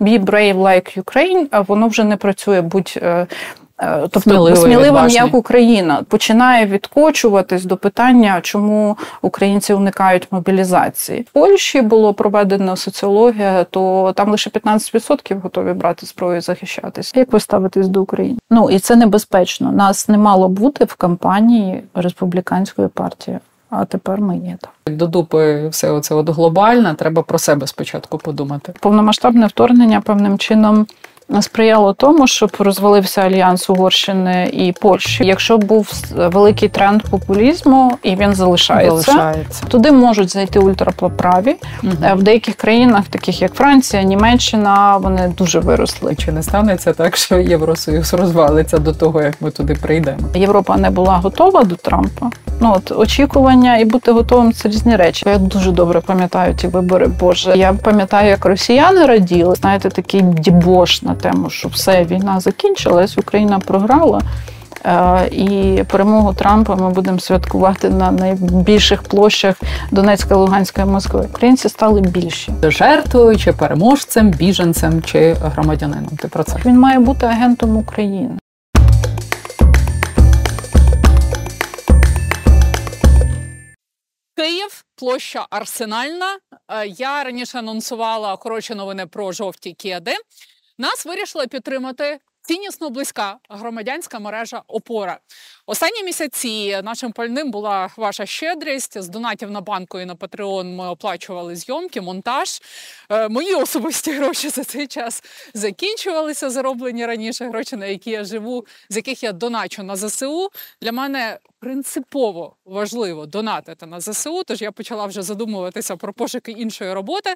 Be brave like Ukraine, воно вже не працює. Будь Е, тобто Сміливий, сміливим як Україна починає відкочуватись до питання, чому українці уникають мобілізації. В Польщі було проведено соціологія, то там лише 15% готові брати зброю і захищатись. Як ви ставитесь до України? Ну і це небезпечно. Нас не мало бути в кампанії республіканської партії. А тепер ми є. До дупи все оце от глобальне, треба про себе спочатку подумати. Повномасштабне вторгнення певним чином сприяло тому, щоб розвалився альянс Угорщини і Польщі. Якщо був великий тренд популізму, і він залишається, Залишається. туди можуть зайти ультраправі. Угу. В деяких країнах, таких як Франція, Німеччина, вони дуже виросли. Чи не станеться так, що Євросоюз розвалиться до того, як ми туди прийдемо? Європа не була готова до Трампа. Ну от очікування і бути готовим це різні речі. Я дуже добре пам'ятаю ті вибори. Боже, я пам'ятаю, як росіяни раділи. Знаєте, такий дібош на тему, що все війна закінчилась, Україна програла. Е, І перемогу Трампа ми будемо святкувати на найбільших площах Донецька, Луганська і Москви. Українці стали більші. Жертвою чи переможцем, біженцем чи громадянином. Ти про це Він має бути агентом України. Київ, площа Арсенальна. Е, Я раніше анонсувала хороші новини про жовті кеди. Нас вирішила підтримати ціннісно близька громадянська мережа Опора. Останні місяці нашим пальним була ваша щедрість. З донатів на банку і на Патреон ми оплачували зйомки, монтаж. Е, Мої особисті гроші за цей час закінчувалися, зароблені раніше гроші, на які я живу, з яких я доначу на ЗСУ. Для мене принципово важливо донатити на ЗСУ, тож я почала вже задумуватися про пошуки іншої роботи.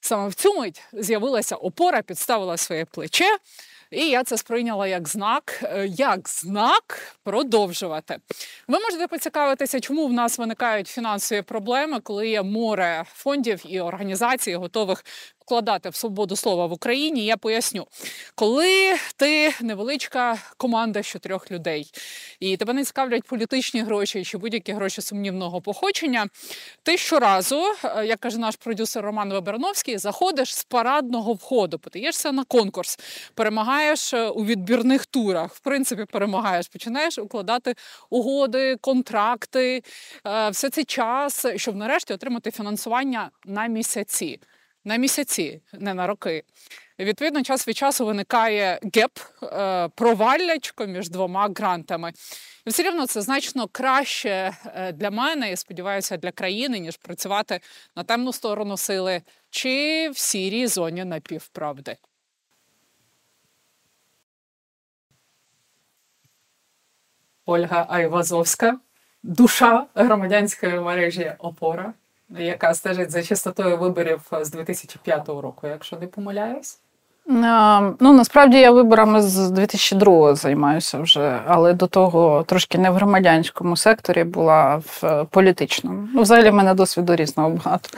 Саме в цю мить з'явилася опора, підставила своє плече. І я це сприйняла як знак, е, як знак продовжувати. Ви можете поцікавитися, чому в нас виникають фінансові проблеми, коли є море фондів і організацій, готових вкладати в свободу слова в Україні. Я поясню, коли ти невеличка команда з чотирьох людей, і тебе не цікавлять політичні гроші чи будь-які гроші сумнівного походження, ти щоразу, е, як каже наш продюсер Роман Веберновський, заходиш з парадного входу, подаєшся на конкурс, перемагаєш е, у відбірних турах. В принципі, перемагаєш, починаєш укладати угоди, контракти, е, все це час, щоб нарешті отримати фінансування на місяці. На місяці, не на роки. Відповідно, час від часу виникає геп, е, проваллячко між двома грантами. І все рівно це значно краще е, для мене і сподіваюся для країни, ніж працювати на темну сторону сили чи в сірій зоні напівправди. Ольга Айвазовська, душа громадянської мережі Опора, яка стежить за чистотою виборів з 2005 року, якщо не помиляюсь. Е, Ну, насправді я виборами з 2002 займаюся вже, але до того трошки не в громадянському секторі, була в е, політичному. Ну, взагалі, в мене досвіду різного багато.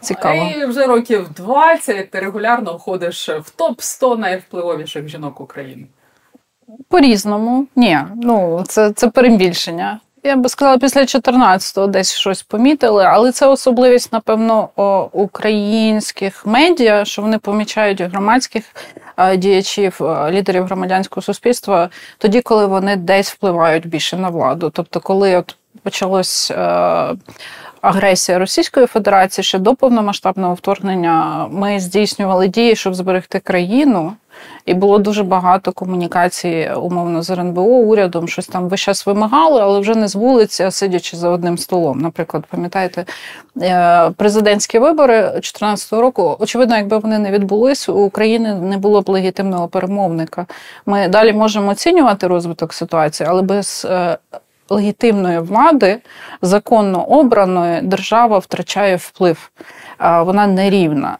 Цікаво. І вже років 20 ти регулярно входиш в топ-100 найвпливовіших жінок України. По-різному. Ні, ну це, це перебільшення. Я би сказала, після 14-го десь щось помітили, але це особливість, напевно, українських медіа, що вони помічають громадських е, діячів, е, лідерів громадянського суспільства, тоді, коли вони десь впливають більше на владу. Тобто, коли от почалось. Агресія Російської Федерації ще до повномасштабного вторгнення ми здійснювали дії, щоб зберегти країну, і було дуже багато комунікацій, умовно, з РНБО, урядом, щось там весь час вимагали, але вже не з вулиці, а сидячи за одним столом. Наприклад, пам'ятаєте, е, президентські вибори 2014 року, очевидно, якби вони не відбулись, у України не було б легітимного перемовника. Ми далі можемо оцінювати розвиток ситуації, але без е, легітимної влади, законно обраної, держава втрачає вплив. Вона нерівна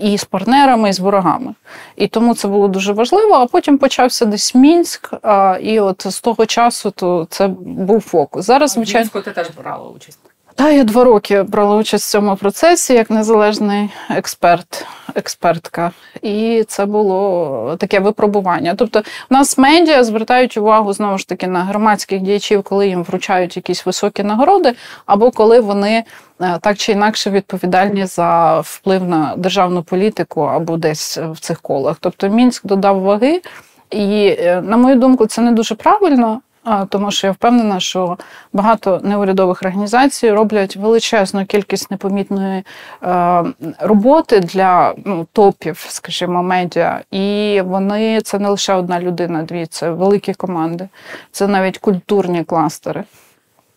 і з партнерами, і з ворогами. І тому це було дуже важливо. А потім почався десь Мінськ, і от з того часу то це був фокус. Зараз, звичайно, Мінську ти теж брала участь. Та я два роки брала участь в цьому процесі як незалежний експерт, експертка, і це було таке випробування. Тобто, в нас медіа звертають увагу знову ж таки на громадських діячів, коли їм вручають якісь високі нагороди, або коли вони е, так чи інакше відповідальні за вплив на державну політику або десь в цих колах. Тобто мінськ додав ваги, і е, на мою думку, це не дуже правильно тому що я впевнена, що багато неурядових організацій роблять величезну кількість непомітної е, роботи для ну, топів, скажімо, медіа. І вони це не лише одна людина, дві, це великі команди, це навіть культурні кластери.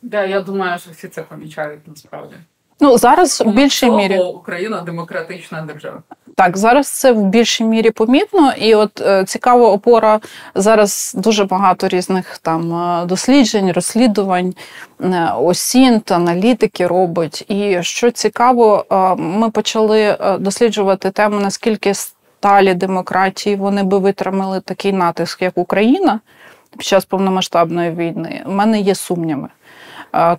Да, я думаю, що всі це помічають насправді. Ну зараз в більшій мірі Україна демократична держава. Так, зараз це в більшій мірі помітно, і от е, цікава опора зараз дуже багато різних там е, досліджень, розслідувань, е, осінт, аналітики робить. І що цікаво, ми почали досліджувати тему, наскільки сталі демократії вони би витримали такий натиск, як Україна під час повномасштабної війни. У мене є сумніви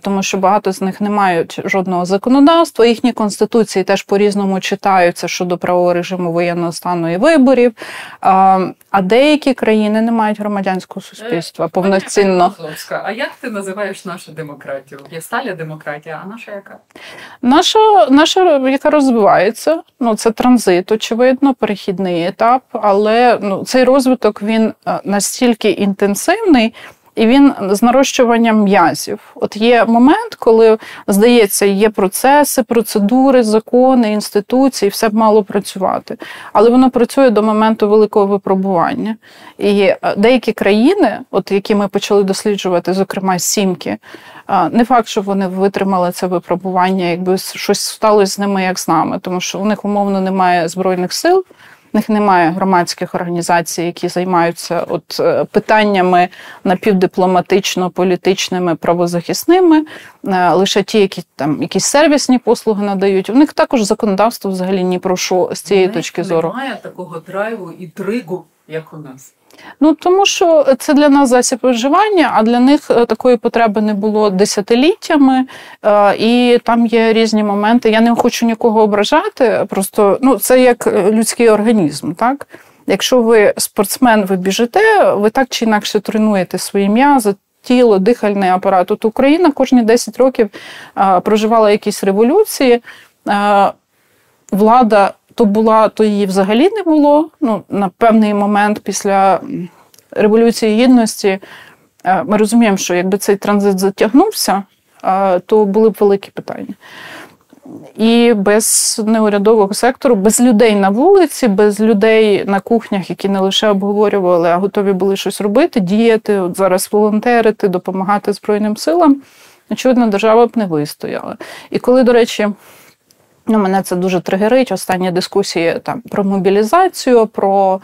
тому що багато з них не мають жодного законодавства. Їхні конституції теж по-різному читаються щодо правового режиму воєнного стану і виборів. А деякі країни не мають громадянського суспільства е, повноцінно. А як ти називаєш нашу демократію? Є сталя демократія, а наша яка? Наша, наша яка розвивається, ну це транзит, очевидно, перехідний етап, але ну цей розвиток він е, настільки інтенсивний і він з нарощуванням м'язів. От є момент, коли здається, є процеси, процедури, закони, інституції, все б мало працювати. Але воно працює до моменту великого випробування. І е, деякі країни, от які ми почали досліджувати, зокрема сімки, не факт, що вони витримали це випробування, якби щось сталося з ними, як з нами, тому що у них умовно немає збройних сил них немає громадських організацій, які займаються от е, питаннями напівдипломатично-політичними правозахисними, е, лише ті, які там якісь сервісні послуги надають. У них також законодавство взагалі ні про що з цієї точки зору. Немає такого драйву і тригу, як у нас. Ну тому що це для нас засіб виживання, а для них е, такої потреби не було десятиліттями, е, і там є різні моменти. Я не хочу нікого ображати. Просто ну це як е, людський організм, так. Якщо ви спортсмен, ви біжите, ви так чи інакше тренуєте свої м'язи, тіло, дихальний апарат. От Україна кожні 10 років проживала якісь революції. Влада то була, то її взагалі не було. Ну, На певний момент після Революції Гідності е, ми розуміємо, що якби цей транзит затягнувся, е, то були б великі питання. І без неурядового сектору, без людей на вулиці, без людей на кухнях, які не лише обговорювали, а готові були щось робити, діяти, от зараз волонтерити, допомагати Збройним силам, очевидно, держава б не вистояла. І коли, до речі, Ну, Мене це дуже тригерить. Останні дискусії там про мобілізацію, про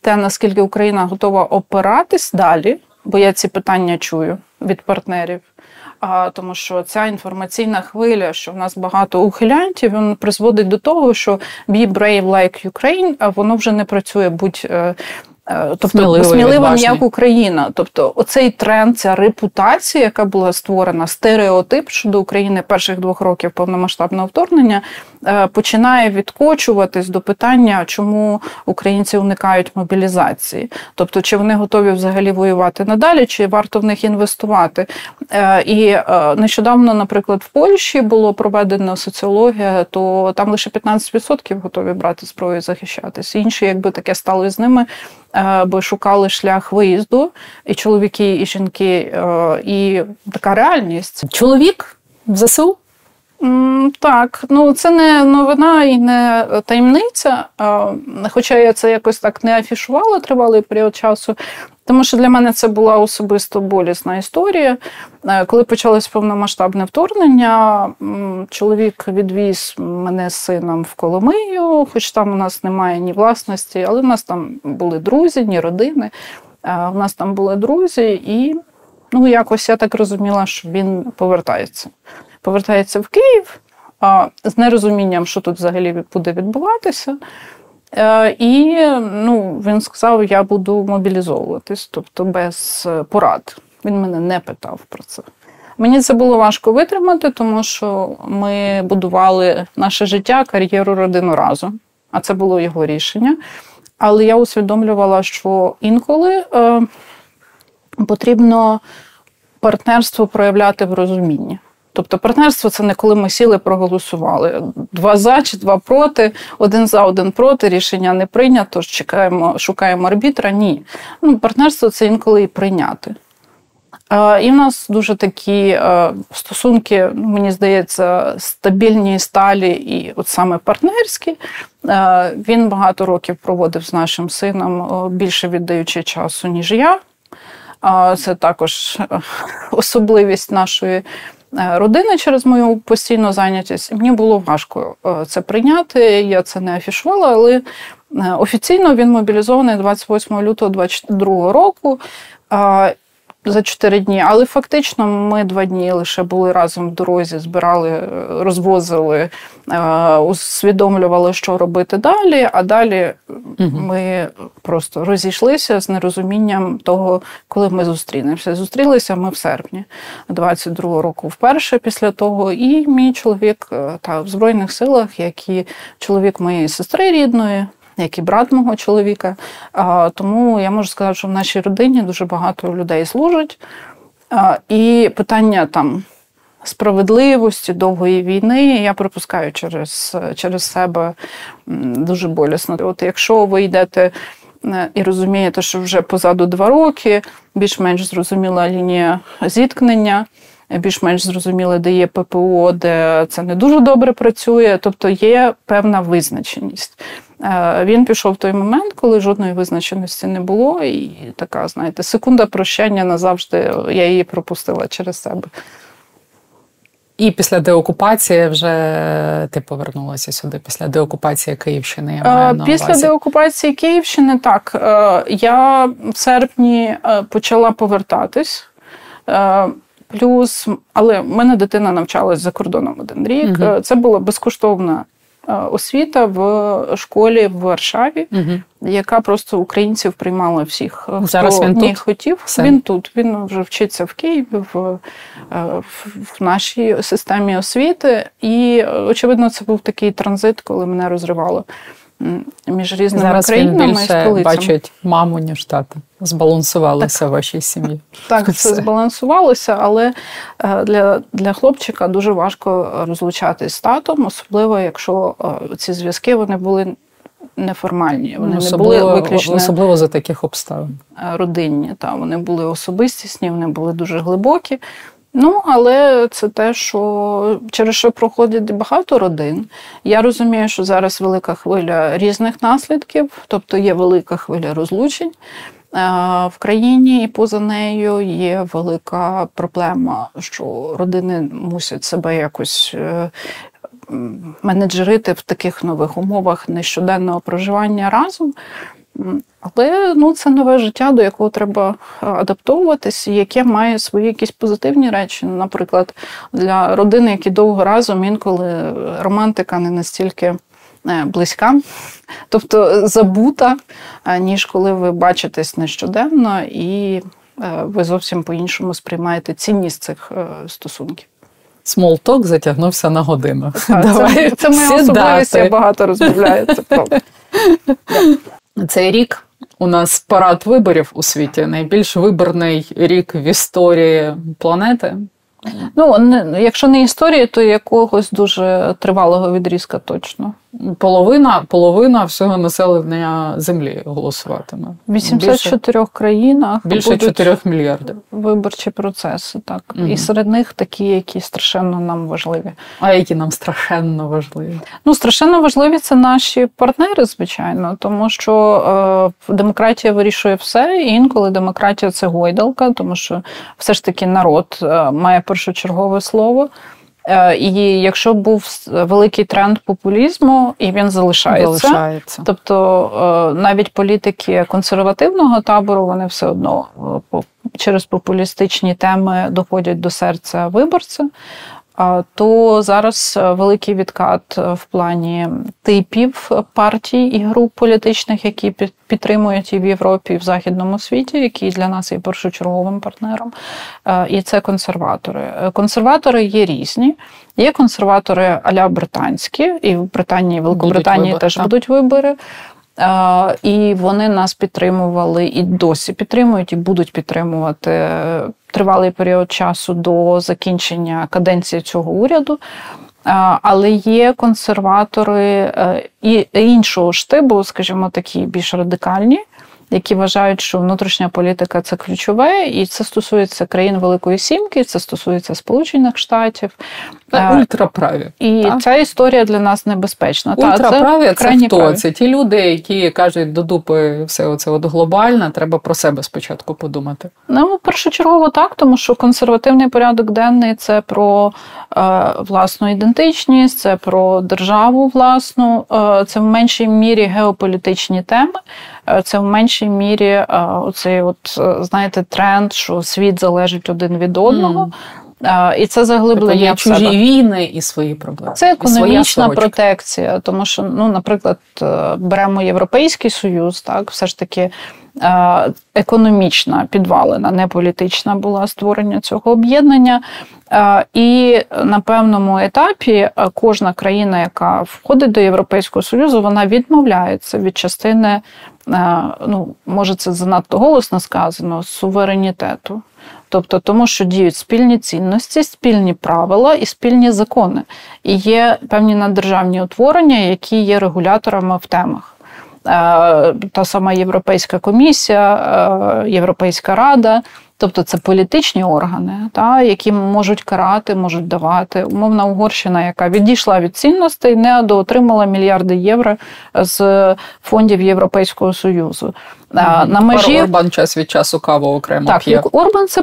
те, наскільки Україна готова опиратись далі, бо я ці питання чую від партнерів. А, Тому що ця інформаційна хвиля, що в нас багато ухилянтів, він призводить до того, що «Be brave like Ukraine», воно вже не працює. будь е, тобто сміливим, сміливим як Україна. Тобто, оцей тренд, ця репутація, яка була створена, стереотип щодо України перших двох років повномасштабного вторгнення, е, починає відкочуватись до питання, чому українці уникають мобілізації. Тобто, чи вони готові взагалі воювати надалі, чи варто в них інвестувати. Е, і нещодавно, наприклад, в Польщі було проведено соціологія, то там лише 15% готові брати зброю і захищатись. Інші, якби таке стало з ними. Бо шукали шлях виїзду, і чоловіки, і жінки, е, і така реальність. Чоловік в ЗСУ? Так, ну це не новина і не таємниця. Хоча я це якось так не афішувала тривалий період часу. Тому що для мене це була особисто болісна історія. Е, коли почалось повномасштабне вторгнення, чоловік відвіз мене з сином в Коломию, хоч там у нас немає ні власності, але в нас там були друзі, ні родини. У е, нас там були друзі, і ну, якось я так розуміла, що він повертається. Повертається в Київ з нерозумінням, що тут взагалі буде відбуватися. Е, і ну, він сказав, я буду мобілізовуватись, тобто без порад. Він мене не питав про це. Мені це було важко витримати, тому що ми будували наше життя, кар'єру родину разом, а це було його рішення. Але я усвідомлювала, що інколи е, потрібно партнерство проявляти в розумінні. Тобто партнерство це не коли ми сіли, проголосували. Два за чи два проти, один за, один проти, рішення не прийнято, чекаємо, шукаємо арбітра. Ні. Ну, Партнерство це інколи і прийняти. І в нас дуже такі стосунки, мені здається, стабільні, сталі і от саме партнерські. Він багато років проводив з нашим сином, більше віддаючи часу, ніж я. Це також е, особливість нашої родини через мою постійну зайнятість. Мені було важко це прийняти. Я це не афішувала, але офіційно він мобілізований 28 лютого 2022 року за чотири дні, але фактично ми два дні лише були разом в дорозі, збирали, розвозили, е, усвідомлювали, що робити далі. А далі угу. ми просто розійшлися з нерозумінням того, коли ми зустрінемося. Зустрілися ми в серпні 22-го року вперше після того. І мій чоловік е, та в Збройних силах, як і чоловік моєї сестри рідної як і брат мого чоловіка. Тому я можу сказати, що в нашій родині дуже багато людей служать. І питання там справедливості, довгої війни я пропускаю через через себе дуже болісно. От якщо ви йдете е, і розумієте, що вже позаду два роки, більш-менш зрозуміла лінія зіткнення. Більш-менш зрозуміло, де є ППО, де це не дуже добре працює, тобто є певна визначеність. Е, він пішов в той момент, коли жодної визначеності не було, і така, знаєте, секунда прощання назавжди я її пропустила через себе. І після деокупації вже ти повернулася сюди, після деокупації Київщини. Я маю на Після деокупації Київщини так. Е, я в серпні е, почала повертатись. Плюс, але в мене дитина навчалась за кордоном один рік. Угу. Це була безкоштовна Е, освіта в школі в Варшаві, угу. яка просто українців приймала всіх. Хто Зараз він не тут? хотів. Сам. Він тут. Він вже вчиться в Києві в, е, в нашій системі освіти. І очевидно, це був такий транзит, коли мене розривало між різними Зараз країнами він більше і бачить маму, ніж тата. Збалансувалося так. в вашій сім'ї. Так, це збалансувалося, але е, для для хлопчика дуже важко розлучатись з татом, особливо якщо е, ці зв'язки вони були неформальні. Вони особливо, не були виключно особливо за таких обставин. Е, родинні. Та, Вони були особистісні, вони були дуже глибокі. Ну, але це те, що через що проходить багато родин. Я розумію, що зараз велика хвиля різних наслідків, тобто є велика хвиля розлучень. В країні і поза нею є велика проблема, що родини мусять себе якось е, менеджерити в таких нових умовах нещоденного проживання разом. Але ну, це нове життя, до якого треба е, адаптовуватись, яке має свої якісь позитивні речі. Наприклад, для родини, які довго разом, інколи романтика не настільки е, близька, тобто забута, ніж коли ви бачитесь нещоденно і е, ви зовсім по-іншому сприймаєте цінність цих стосунків. Small talk затягнувся на годину. Так, Давай Це, це моя особливість, я багато розмовляю. Це. Цей рік у нас парад виборів у світі найбільш виборний рік в історії планети. Ну, якщо не історії, то якогось дуже тривалого відрізка точно. Половина половина всього населення землі голосуватиме. В 84 більше, країнах більше 4 мільярдів. Виборчі процеси, так. Угу. І серед них такі, які страшенно нам важливі. А які нам страшенно важливі? Ну, страшенно важливі це наші партнери, звичайно, тому що е, демократія вирішує все, і інколи демократія це гойдалка, тому що все ж таки народ е, має першочергове слово. Е, і якщо був великий тренд популізму, і він залишається, залишається. тобто е, навіть політики консервативного табору вони все одно е, через популістичні теми доходять до серця виборця. То зараз великий відкат в плані типів партій і груп політичних, які підтримують і в Європі, і в західному світі, які для нас є першочерговим партнером. І це консерватори. Консерватори є різні. Є консерватори аля британські, і в Британії, і Великобританії будуть теж вибори, будуть вибори. І вони нас підтримували і досі підтримують, і будуть підтримувати тривалий період часу до закінчення каденції цього уряду. Але є консерватори е, і іншого штибу, скажімо, такі більш радикальні, які вважають, що внутрішня політика це ключове, і це стосується країн Великої Сімки, це стосується Сполучених Штатів. Ультраправі. І так? ця історія для нас небезпечна. Ультраправі це, це хто? Праві. Це ті люди, які кажуть до дупи все оце от глобальне, треба про себе спочатку подумати. Ну, першочергово так, тому що консервативний порядок денний це про е, власну ідентичність, це про державу власну, е, це в меншій мірі геополітичні теми. Е, це в меншій мірі е, оцей, от е, знаєте, тренд, що світ залежить один від одного. Mm. І це заглиблення є чужі війни і свої проблеми. Це економічна протекція, тому що, ну, наприклад, беремо Європейський Союз, так, все ж таки економічна підвалина, не політична була створення цього об'єднання. І на певному етапі кожна країна, яка входить до Європейського Союзу, вона відмовляється від частини ну, може, це занадто голосно сказано, суверенітету. Тобто, тому що діють спільні цінності, спільні правила і спільні закони. І є певні наддержавні утворення, які є регуляторами в темах. Та сама Європейська комісія, Європейська рада, тобто це політичні органи, та, які можуть карати, можуть давати. Умовна Угорщина, яка відійшла від цінностей, не доотримала мільярди євро з фондів Європейського Союзу. Mm-hmm. На межі Орбан час від часу каву окремо. Так, п'є. Орбан це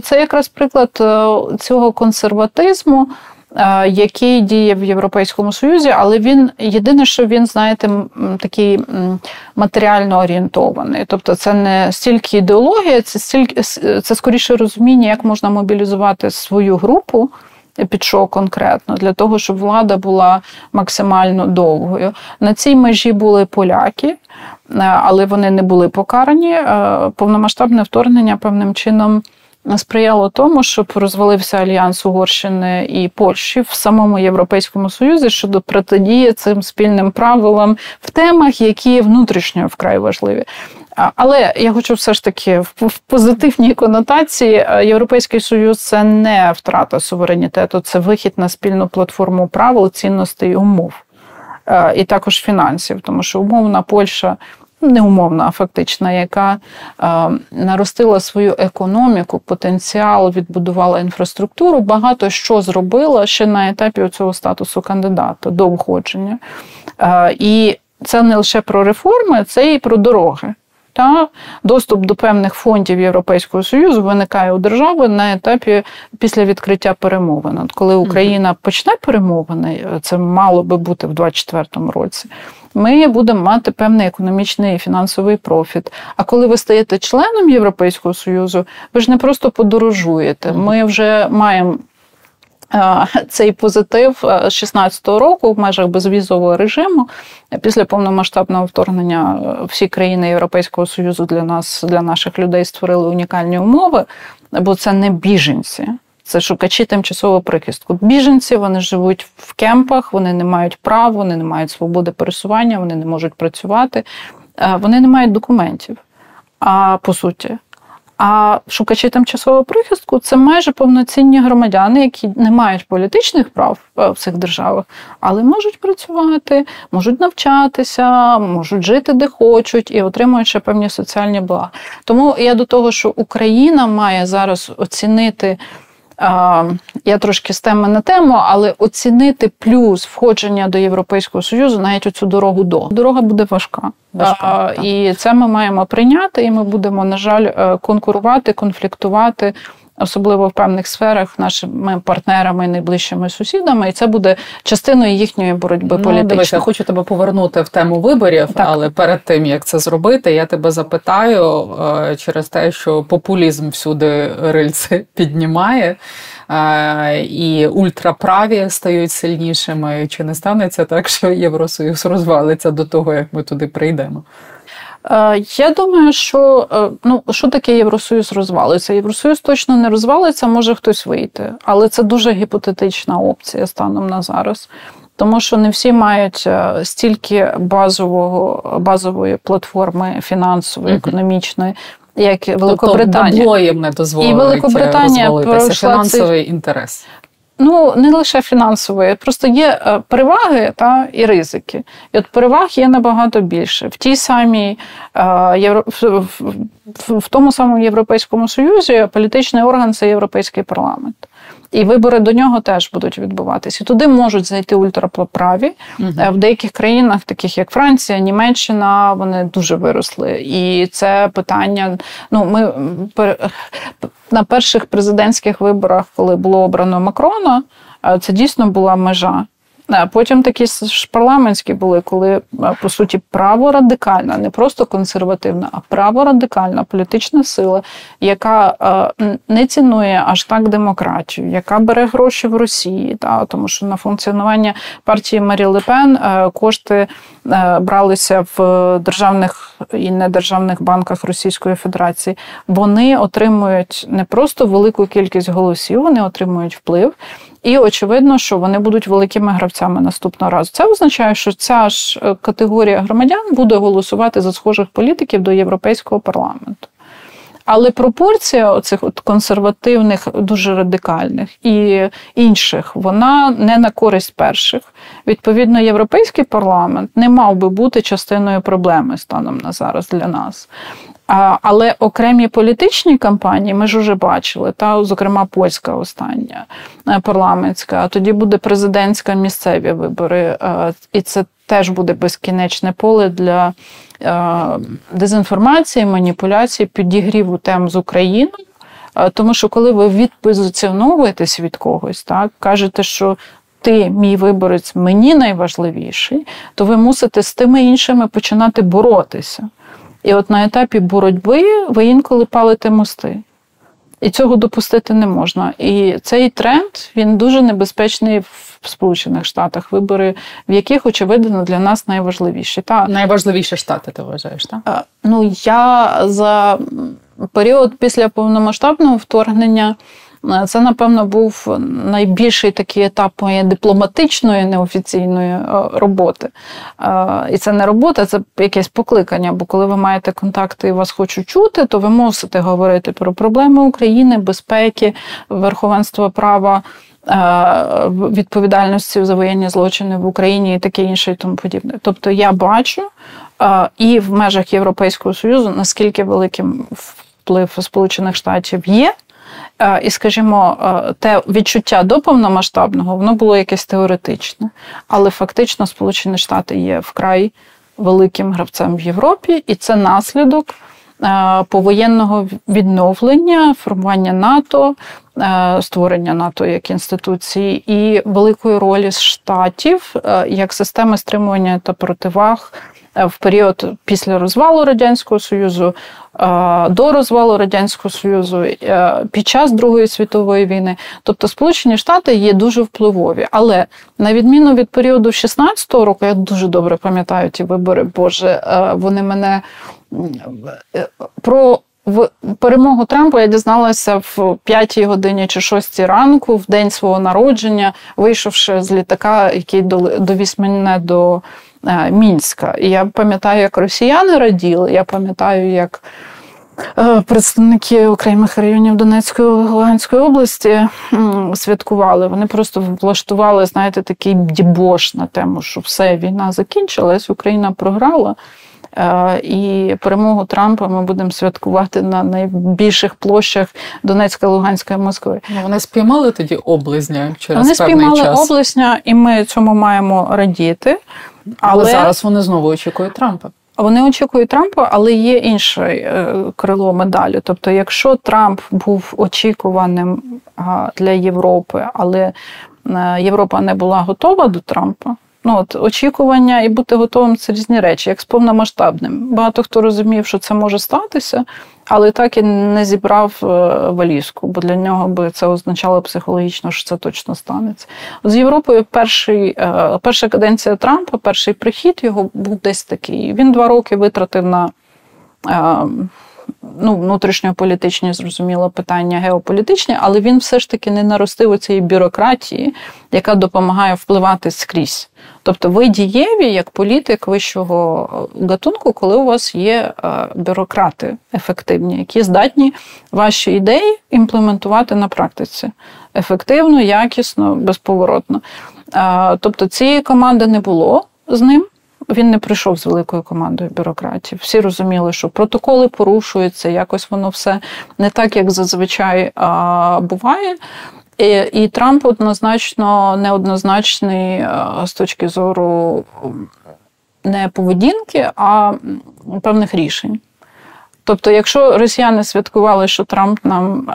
це якраз приклад е, цього консерватизму. Е, який діє в Європейському Союзі, але він єдине, що він, знаєте, такий матеріально орієнтований. Тобто, це не стільки ідеологія, це стільки це скоріше розуміння, як можна мобілізувати свою групу. Під що конкретно для того, щоб влада була максимально довгою. На цій межі були поляки, е, але вони не були покарані. Е, повномасштабне вторгнення певним чином сприяло тому, щоб розвалився альянс Угорщини і Польщі в самому Європейському Союзі щодо протидії цим спільним правилам в темах, які внутрішньо вкрай важливі. Але я хочу все ж таки в позитивній конотації Європейський Союз це не втрата суверенітету, це вихід на спільну платформу правил, цінностей умов. І також фінансів, тому що умовна Польща не умовна, а фактична, яка е, наростила свою економіку, потенціал, відбудувала інфраструктуру, багато що зробила ще на етапі цього статусу кандидата до входження. Е, і це не лише про реформи, це і про дороги. Та доступ до певних фондів Європейського союзу виникає у держави на етапі після відкриття перемовин. От Коли Україна почне перемовини, це мало би бути в 2024 році ми будемо мати певний економічний і фінансовий профіт. А коли ви стаєте членом Європейського Союзу, ви ж не просто подорожуєте. Ми вже маємо. Цей позитив з 2016 року в межах безвізового режиму після повномасштабного вторгнення всі країни Європейського союзу для нас, для наших людей створили унікальні умови, бо це не біженці. Це шукачі тимчасового прихистку. Біженці вони живуть в кемпах, вони не мають прав, вони не мають свободи пересування, вони не можуть працювати, е, вони не мають документів. А по суті. А шукачі тимчасового прихистку це майже повноцінні громадяни, які не мають політичних прав е, в цих державах, але можуть працювати, можуть навчатися, можуть жити де хочуть і отримують ще певні соціальні блага. Тому я до того, що Україна має зараз оцінити. Я трошки з теми на тему, але оцінити плюс входження до Європейського Союзу навіть оцю дорогу до дорога буде важка. важка і це ми маємо прийняти, і ми будемо, на жаль, е, конкурувати, конфліктувати особливо в певних сферах, нашими партнерами, найближчими сусідами, і це буде частиною їхньої боротьби ну, політичної. Дивись, я хочу тебе повернути в тему виборів, так. але перед тим як це зробити, я тебе запитаю е, через те, що популізм всюди рильці піднімає. Е, і ультраправі стають сильнішими. Чи не станеться так, що Євросоюз розвалиться до того, як ми туди прийдемо? Е, я думаю, що е, ну що таке Євросоюз розвалиться? Євросоюз точно не розвалиться, може хтось вийти, але це дуже гіпотетична опція станом на зараз. Тому що не всі мають стільки базового базової платформи фінансової, економічної, як тобто Великобританія. Тобто їм не дозволить І Великобританія пройшла фінансовий цей... інтерес. Ну, не лише фінансової, просто є е, переваги та і ризики. І от переваг є набагато більше. В тій самій е, в тому самому Європейському Союзі політичний орган це Європейський парламент. І вибори до нього теж будуть відбуватися. Туди можуть зайти ультраправі. Угу. В деяких країнах, таких як Франція, Німеччина, вони дуже виросли. І це питання. Ну, ми на перших президентських виборах, коли було обрано Макрона, е, це дійсно була межа. Потім такі ж парламентські були, коли по суті право радикальна, не просто консервативна, а право радикальна політична сила, яка не цінує аж так демократію, яка бере гроші в Росії, та тому що на функціонування партії Марі Лепен кошти бралися в державних і недержавних банках Російської Федерації. Вони отримують не просто велику кількість голосів, вони отримують вплив. І очевидно, що вони будуть великими гравцями наступного разу. Це означає, що ця ж е, категорія громадян буде голосувати за схожих політиків до Європейського парламенту. Але пропорція оцих от консервативних, дуже радикальних і інших, вона не на користь перших. Відповідно, європейський парламент не мав би бути частиною проблеми станом на зараз для нас. Але окремі політичні кампанії ми ж уже бачили, та зокрема польська остання е, парламентська, а тоді буде президентська місцеві вибори, е, і це теж буде безкінечне поле для е, дезінформації, маніпуляції, підігріву тем з Україною. Тому що коли ви відпозиціонуєтесь від когось, так кажете, що ти, мій виборець, мені найважливіший, то ви мусите з тими іншими починати боротися. І от на етапі боротьби ви інколи палите мости. І цього допустити не можна. І цей тренд він дуже небезпечний в Сполучених Штатах, вибори, в яких, очевидно, для нас найважливіші. Та, Найважливіші штати, ти вважаєш, так? Ну, я за період після повномасштабного вторгнення це, напевно, був найбільший такий етап моєї дипломатичної неофіційної е, роботи. Е, і це не робота, це якесь покликання. Бо коли ви маєте контакти і вас хочуть чути, то ви мусите говорити про проблеми України, безпеки, верховенство права. Відповідальності за воєнні злочини в Україні і таке інше, і тому подібне. Тобто я бачу і в межах Європейського Союзу наскільки великим вплив Сполучених Штатів є Е, і, скажімо, те відчуття до повномасштабного воно було якесь теоретичне, але фактично Сполучені Штати є вкрай великим гравцем в Європі, і це наслідок повоєнного відновлення, формування НАТО, створення НАТО як інституції і великої ролі штатів як системи стримування та противаг. В період після розвалу радянського союзу до розвалу радянського союзу е, під час Другої світової війни. Тобто Сполучені Штати є дуже впливові. Але на відміну від періоду 16-го року, я дуже добре пам'ятаю ті вибори, Боже, е, вони мене е, про. В перемогу Трампа я дізналася в 5 годині чи 6 ранку, в день свого народження, вийшовши з літака, який довіз мене до Е, Мінська. І я пам'ятаю, як росіяни раділи, я пам'ятаю, як е, представники окремих районів Донецької Луганської області святкували. Вони просто влаштували, знаєте, такий дібош на тему, що все, війна закінчилась, Україна програла. Е, і перемогу Трампа ми будемо святкувати на найбільших площах Донецька, Луганська і Москви. Ну, вони спіймали тоді облизня через вони певний спіймали облизня, і ми цьому маємо радіти. Але, Але зараз вони знову очікують Трампа. Вони очікують Трампа, але є інше е, крило медалі. Тобто, якщо Трамп був очікуваним для Європи, але е, Європа не була готова до Трампа. Ну от очікування і бути готовим це різні речі, як з повномасштабним. Багато хто розумів, що це може статися, але так і не зібрав е, валізку, бо для нього би це означало психологічно, що це точно станеться. З Європою перший, е, перша каденція Трампа, перший прихід його був десь такий. Він два роки витратив на. Е, ну, внутрішньополітичні, зрозуміло, питання геополітичні, але він все ж таки не наростив у цієї бюрократії, яка допомагає впливати скрізь. Тобто ви дієві як політик вищого гатунку, коли у вас є е, бюрократи ефективні, які здатні ваші ідеї імплементувати на практиці ефективно, якісно, безповоротно. Е, тобто цієї команди не було з ним. Він не прийшов з великою командою бюрократів. Всі розуміли, що протоколи порушуються, якось воно все не так, як зазвичай а, буває. І, і Трамп однозначно неоднозначний з точки зору не поведінки, а певних рішень. Тобто, якщо росіяни святкували, що Трамп нам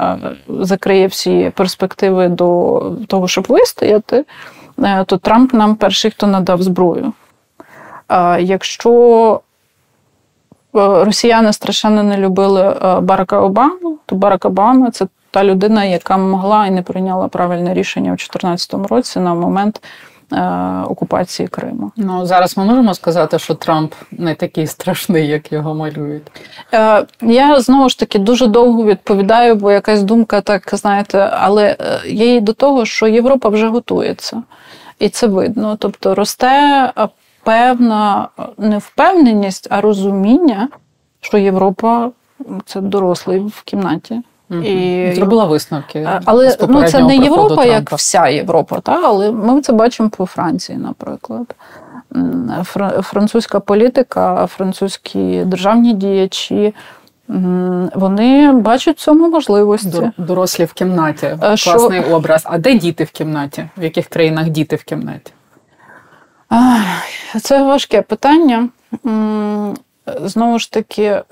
закриє всі перспективи до того, щоб вистояти, е, то Трамп нам перший, хто надав зброю. Якщо е, росіяни страшенно не любили е, Барака Обаму, то Барак Обама це та людина, яка могла і не прийняла правильне рішення у 2014 році на момент. Е, окупації Криму. Ну зараз ми можемо сказати, що Трамп не такий страшний, як його малюють. Я знову ж таки дуже довго відповідаю, бо якась думка, так знаєте, але є і до того, що Європа вже готується, і це видно. Тобто росте певна невпевненість, а розуміння, що Європа це дорослий в кімнаті. Угу. І Зробила висновки. Але ну, це не Європа, Трампа. як вся Європа, та? але ми це бачимо по Франції, наприклад. Французька політика, французькі державні діячі. Вони бачать цьому можливості. Дорослі в кімнаті. Класний образ. А де діти в кімнаті? В яких країнах діти в кімнаті? Це важке питання. Знову ж таки, е,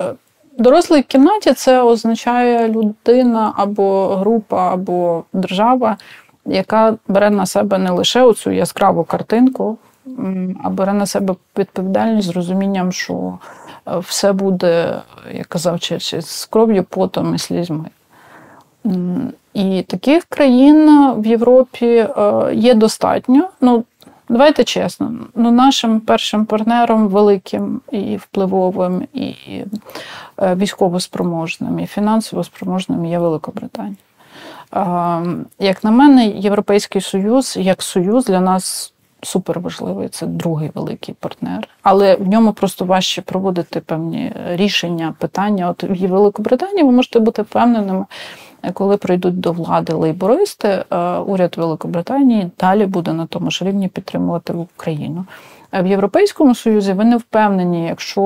дорослий в кімнаті це означає людина або група, або держава, яка бере на себе не лише оцю яскраву картинку, а бере на себе відповідальність з розумінням, що е, все буде, як казав Черчилль, з кров'ю, потом і слізьми. І таких країн в Європі е, є достатньо. Ну, Давайте чесно, ну нашим першим партнером великим і впливовим, і е, військово спроможним, і фінансово спроможним є Великобританія. Як на мене, Європейський Союз як союз для нас супер важливий. Це другий великий партнер, але в ньому просто важче проводити певні рішення, питання. От в Великобританії ви можете бути впевненими коли прийдуть до влади лейбористи, е, уряд Великобританії далі буде на тому ж рівні підтримувати Україну. В Європейському Союзі ви не впевнені, якщо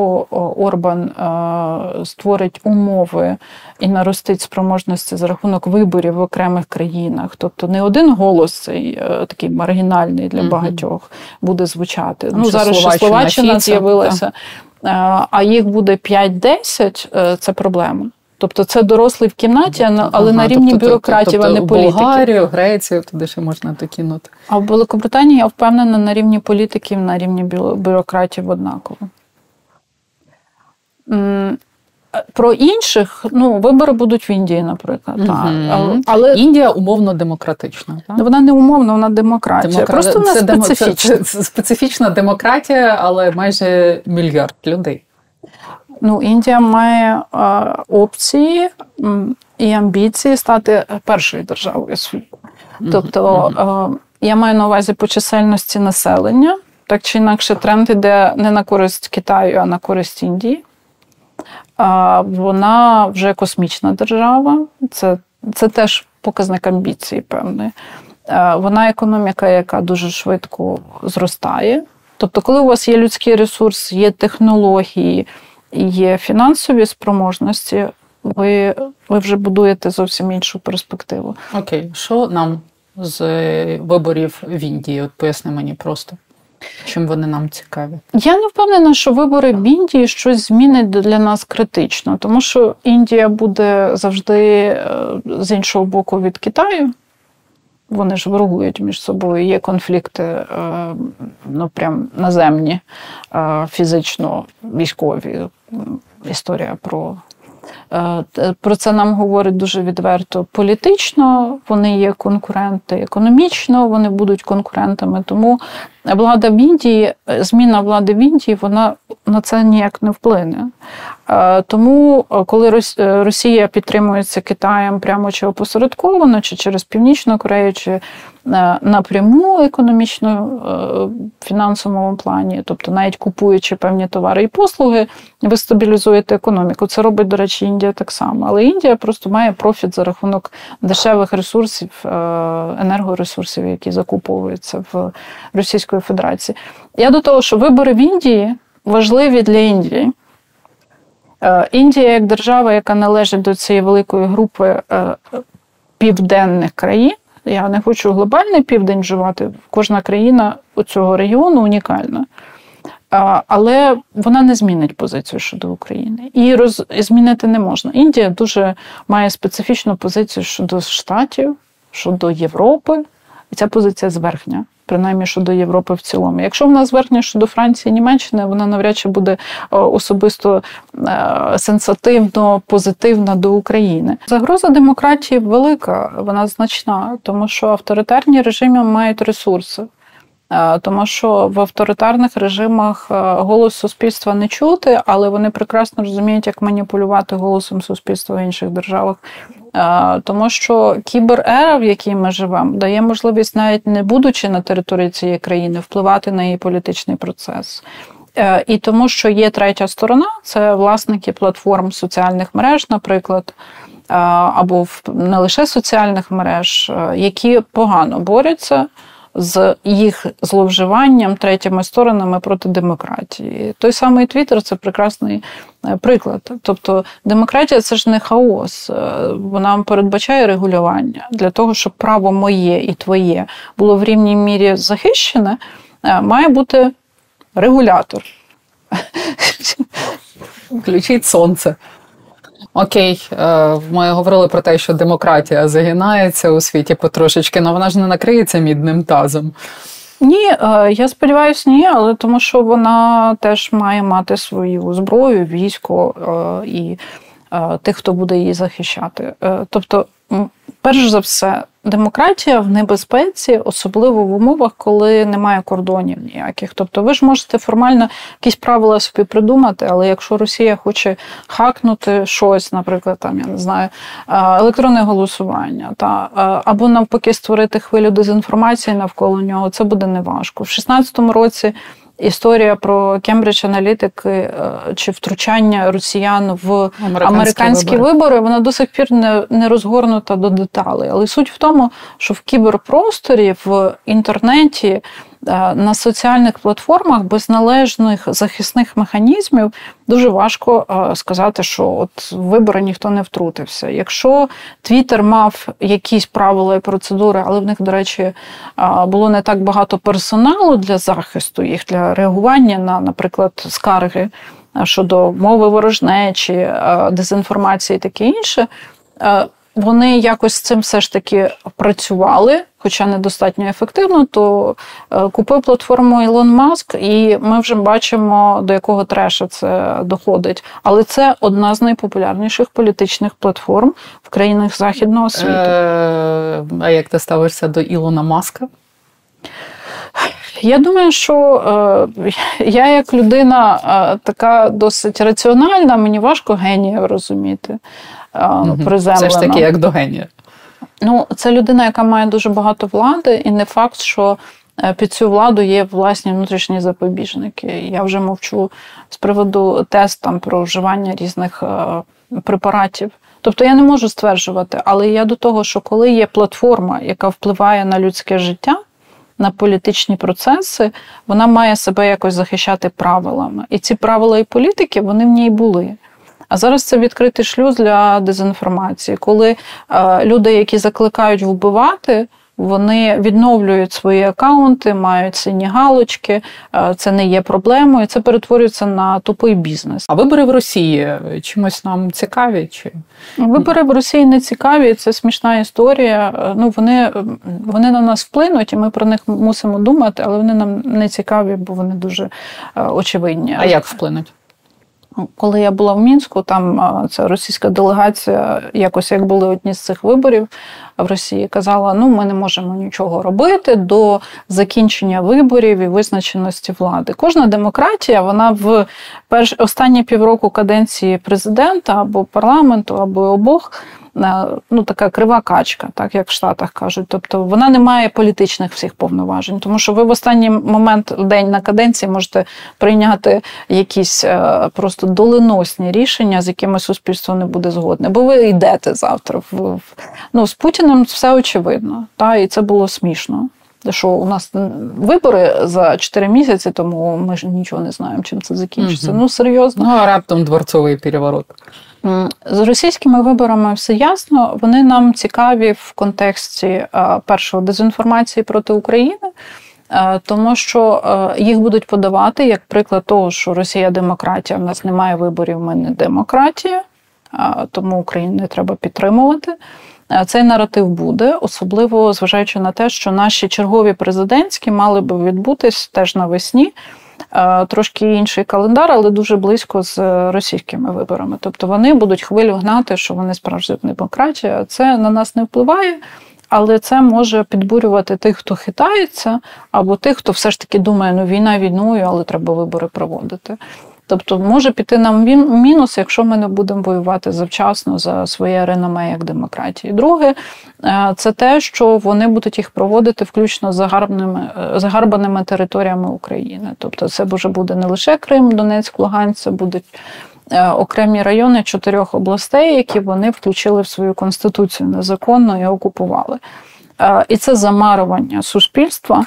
Орбан е, створить умови і наростить спроможності за рахунок виборів в окремих країнах, тобто не один голос цей е, такий маргінальний для багатьох буде звучати. ну зараз ще Словаччина з'явилася, а їх буде 5-10, це проблема. Тобто це дорослий в кімнаті, але ага, на рівні тобто, бюрократів, тобто, а не політиків. Болгарію, Грецію, туди ще можна докинути. А в Великобританії я впевнена на рівні політиків, на рівні бюрократів однаково. Про інших ну, вибори будуть в Індії, наприклад. Угу. Так. Але Індія умовно демократична. Так? Вона не умовно, вона демократія. Демокра... Просто вона специфічна. Це, це специфічна демократія, але майже мільярд людей. Ну, Індія має опції і амбіції стати першою державою світу. Тобто я маю на увазі по чисельності населення, так чи інакше, тренд іде не на користь Китаю, а на користь Індії. Вона вже космічна держава, це, це теж показник амбіції певної. Вона економіка, яка дуже швидко зростає. Тобто, коли у вас є людський ресурс, є технології є фінансові спроможності, ви ви вже будуєте зовсім іншу перспективу. Окей, що нам з виборів в Індії? От поясни мені просто. Чим вони нам цікаві? Я не впевнена, що вибори в Індії щось змінить для нас критично, тому що Індія буде завжди е, з іншого боку від Китаю. Вони ж ворогують між собою. Є конфлікти, е, ну прям наземні, е, фізично військові. Історія про Е, про це нам говорить дуже відверто політично. Вони є конкуренти економічно, вони будуть конкурентами. Тому влада в Індії, зміна влади в Індії, вона на це ніяк не вплине. Е, тому, коли Росія підтримується Китаєм прямо чи опосередковано, чи через Північну Корею, чи Е, напряму економічно е, фінансовому плані, тобто навіть купуючи певні товари і послуги, ви стабілізуєте економіку. Це робить, до речі, Індія так само. Але Індія просто має профіт за рахунок дешевих ресурсів, е, енергоресурсів, які закуповуються в Російської Федерації. Я до того, що вибори в Індії важливі для Індії. Індія як держава, яка належить до цієї великої групи південних країн. Я не хочу глобальний південь вживати. Кожна країна цього регіону унікальна. Але вона не змінить позицію щодо України. І роз... змінити не можна. Індія дуже має специфічну позицію щодо Штатів, щодо Європи, і ця позиція зверхня принаймні щодо Європи в цілому. Якщо в нас звернення щодо Франції і Німеччини, вона навряд чи буде е, особисто е, сенсативно позитивна до України. Загроза демократії велика, вона значна, тому що авторитарні режими мають ресурси. Е, тому що в авторитарних режимах голос суспільства не чути, але вони прекрасно розуміють, як маніпулювати голосом суспільства в інших державах. Тому що кіберера, в якій ми живемо, дає можливість, навіть не будучи на території цієї країни, впливати на її політичний процес. Е, і тому, що є третя сторона, це власники платформ соціальних мереж, наприклад, або не лише соціальних мереж, е, які погано борються з їх зловживанням третіми сторонами проти демократії. Той самий Твіттер – це прекрасний е, приклад. Тобто демократія це ж не хаос, е, вона передбачає регулювання для того, щоб право моє і твоє було в рівній мірі захищене, е, має бути регулятор. Включіть сонце. Окей, е, ми говорили про те, що демократія загинається у світі потрошечки, але вона ж не накриється мідним тазом. Ні, е, я сподіваюся, ні, але тому що вона теж має мати свою зброю, військо е, і тих, хто буде її захищати. Тобто, перш за все, демократія в небезпеці, особливо в умовах, коли немає кордонів ніяких. Тобто, ви ж можете формально якісь правила собі придумати, але якщо Росія хоче хакнути щось, наприклад, там я не знаю, електронне голосування, та або навпаки створити хвилю дезінформації навколо нього, це буде неважко. В 2016 році історія про Кембридж аналітики чи втручання росіян в американські, американські вибори. вибори, вона до сих пір не, не розгорнута до деталей. Але суть в тому, що в кіберпросторі в інтернеті на соціальних платформах без належних захисних механізмів дуже важко е, сказати, що от вибори ніхто не втрутився. Якщо Твіттер мав якісь правила і процедури, але в них, до речі, е, було не так багато персоналу для захисту їх для реагування на, наприклад, скарги щодо мови ворожнечі, дезінформації і таке інше. Вони якось з цим все ж таки працювали, хоча недостатньо ефективно, то е, купив платформу Ілон Маск, і ми вже бачимо, до якого треша це доходить. Але це одна з найпопулярніших політичних платформ в країнах західного світу. Е, А як ти ставишся до Ілона Маска? Я думаю, що е, я як людина е, така досить раціональна, мені важко генія розуміти. Угу. приземлена. Все ж таки, як до генія. Ну, це людина, яка має дуже багато влади, і не факт, що е, під цю владу є власні внутрішні запобіжники. Я вже мовчу з приводу тестам про вживання різних е, препаратів. Тобто я не можу стверджувати, але я до того, що коли є платформа, яка впливає на людське життя, на політичні процеси, вона має себе якось захищати правилами. І ці правила і політики вони в ній були. А зараз це відкритий шлюз для дезінформації, коли е, люди, які закликають вбивати, вони відновлюють свої акаунти, мають сині галочки. Е, це не є проблемою. Це перетворюється на тупий бізнес. А вибори в Росії чимось нам цікаві? Чи вибори в Росії не цікаві? Це смішна історія. Е, ну вони, вони на нас вплинуть, і ми про них мусимо думати, але вони нам не цікаві, бо вони дуже очевидні. А як вплинуть? Коли я була в мінську, там ця російська делегація, якось як були одні з цих виборів в Росії, казала: ну ми не можемо нічого робити до закінчення виборів і визначеності влади. Кожна демократія, вона в перш останні півроку каденції президента або парламенту, або обох ну, така крива качка, так як в Штатах кажуть. Тобто вона не має політичних всіх повноважень, тому що ви в останній момент день на каденції можете прийняти якісь е, просто доленосні рішення, з якими суспільство не буде згодне, бо ви йдете завтра. В, ну, З Путіним все очевидно, та, і це було смішно. Що у нас вибори за 4 місяці, тому ми ж нічого не знаємо, чим це закінчиться. Угу. Ну серйозно. Ну а раптом дворцовий переворот. З російськими виборами все ясно. Вони нам цікаві в контексті першого дезінформації проти України. Тому що їх будуть подавати як приклад того, що Росія демократія, в нас немає виборів, ми не демократія, тому Україну треба підтримувати. Цей наратив буде, особливо зважаючи на те, що наші чергові президентські мали би відбутись теж навесні. Е, трошки інший календар, але дуже близько з російськими виборами. Тобто вони будуть хвилю гнати, що вони справжня демократія. Це на нас не впливає. Але це може підбурювати тих, хто хитається, або тих, хто все ж таки думає, ну війна війною, але треба вибори проводити. Тобто може піти нам мінус, якщо ми не будемо воювати завчасно за своє реноме як демократії. Друге, е, це те, що вони будуть їх проводити включно з загарбаними, е, загарбаними територіями України. Тобто, це вже буде не лише Крим, Донецьк, Луганськ, це будуть е, окремі райони чотирьох областей, які вони включили в свою конституцію незаконно і окупували. І це замарування суспільства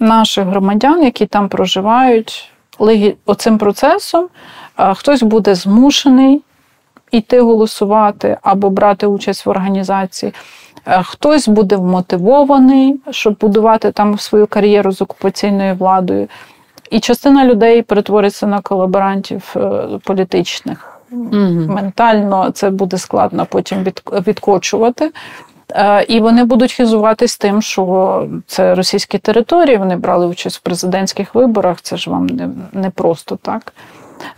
наших громадян, які там проживають оцим процесом хтось буде змушений йти голосувати або брати участь в організації. Хтось буде вмотивований, щоб будувати там свою кар'єру з окупаційною владою. І частина людей перетвориться на колаборантів е, політичних. mm Ментально це буде складно потім відкочувати. Е, і вони будуть хизуватись тим, що це російські території, вони брали участь в президентських виборах, це ж вам не, не просто так.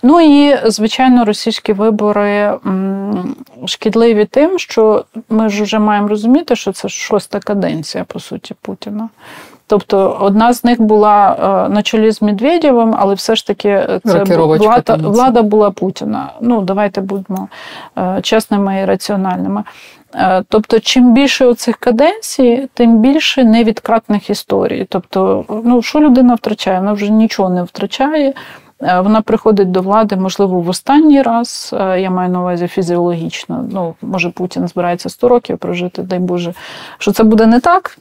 Ну і, звичайно, російські вибори шкідливі тим, що ми ж вже маємо розуміти, що це шоста каденція, по суті, Путіна. Тобто одна з них була е, на чолі з Медведєвим, але все ж таки це влада, влада була Путіна. Ну, давайте будемо е, чесними і раціональними. Е, тобто, чим більше цих каденцій, тим більше невідкратних історій. Тобто, ну що людина втрачає? Вона вже нічого не втрачає. Е, вона приходить до влади, можливо, в останній раз. Е, я маю на увазі фізіологічно. Ну, може, Путін збирається 100 років прожити, дай Боже, що це буде не так.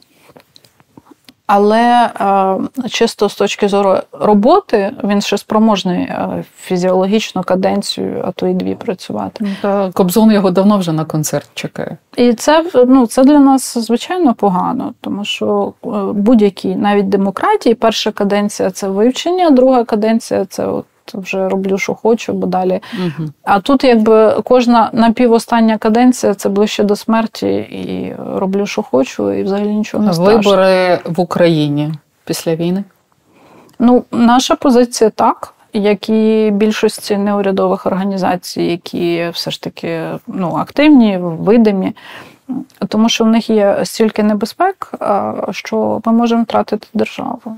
Але е, чисто з точки зору роботи він ще спроможний е, фізіологічну каденцію, а то й дві працювати. Та Кобзон його давно вже на концерт чекає. І це ну, це для нас звичайно погано, тому що е, будь-які навіть демократії, перша каденція це вивчення, друга каденція це от вже роблю, що хочу, бо далі. Угу. А тут, якби кожна напівостання каденція це ближче до смерті, і роблю, що хочу, і взагалі нічого не страшно. Вибори в Україні після війни? Ну, наша позиція так. Як і більшості неурядових організацій, які все ж таки ну, активні, видимі, тому що в них є стільки небезпек, що ми можемо втратити державу.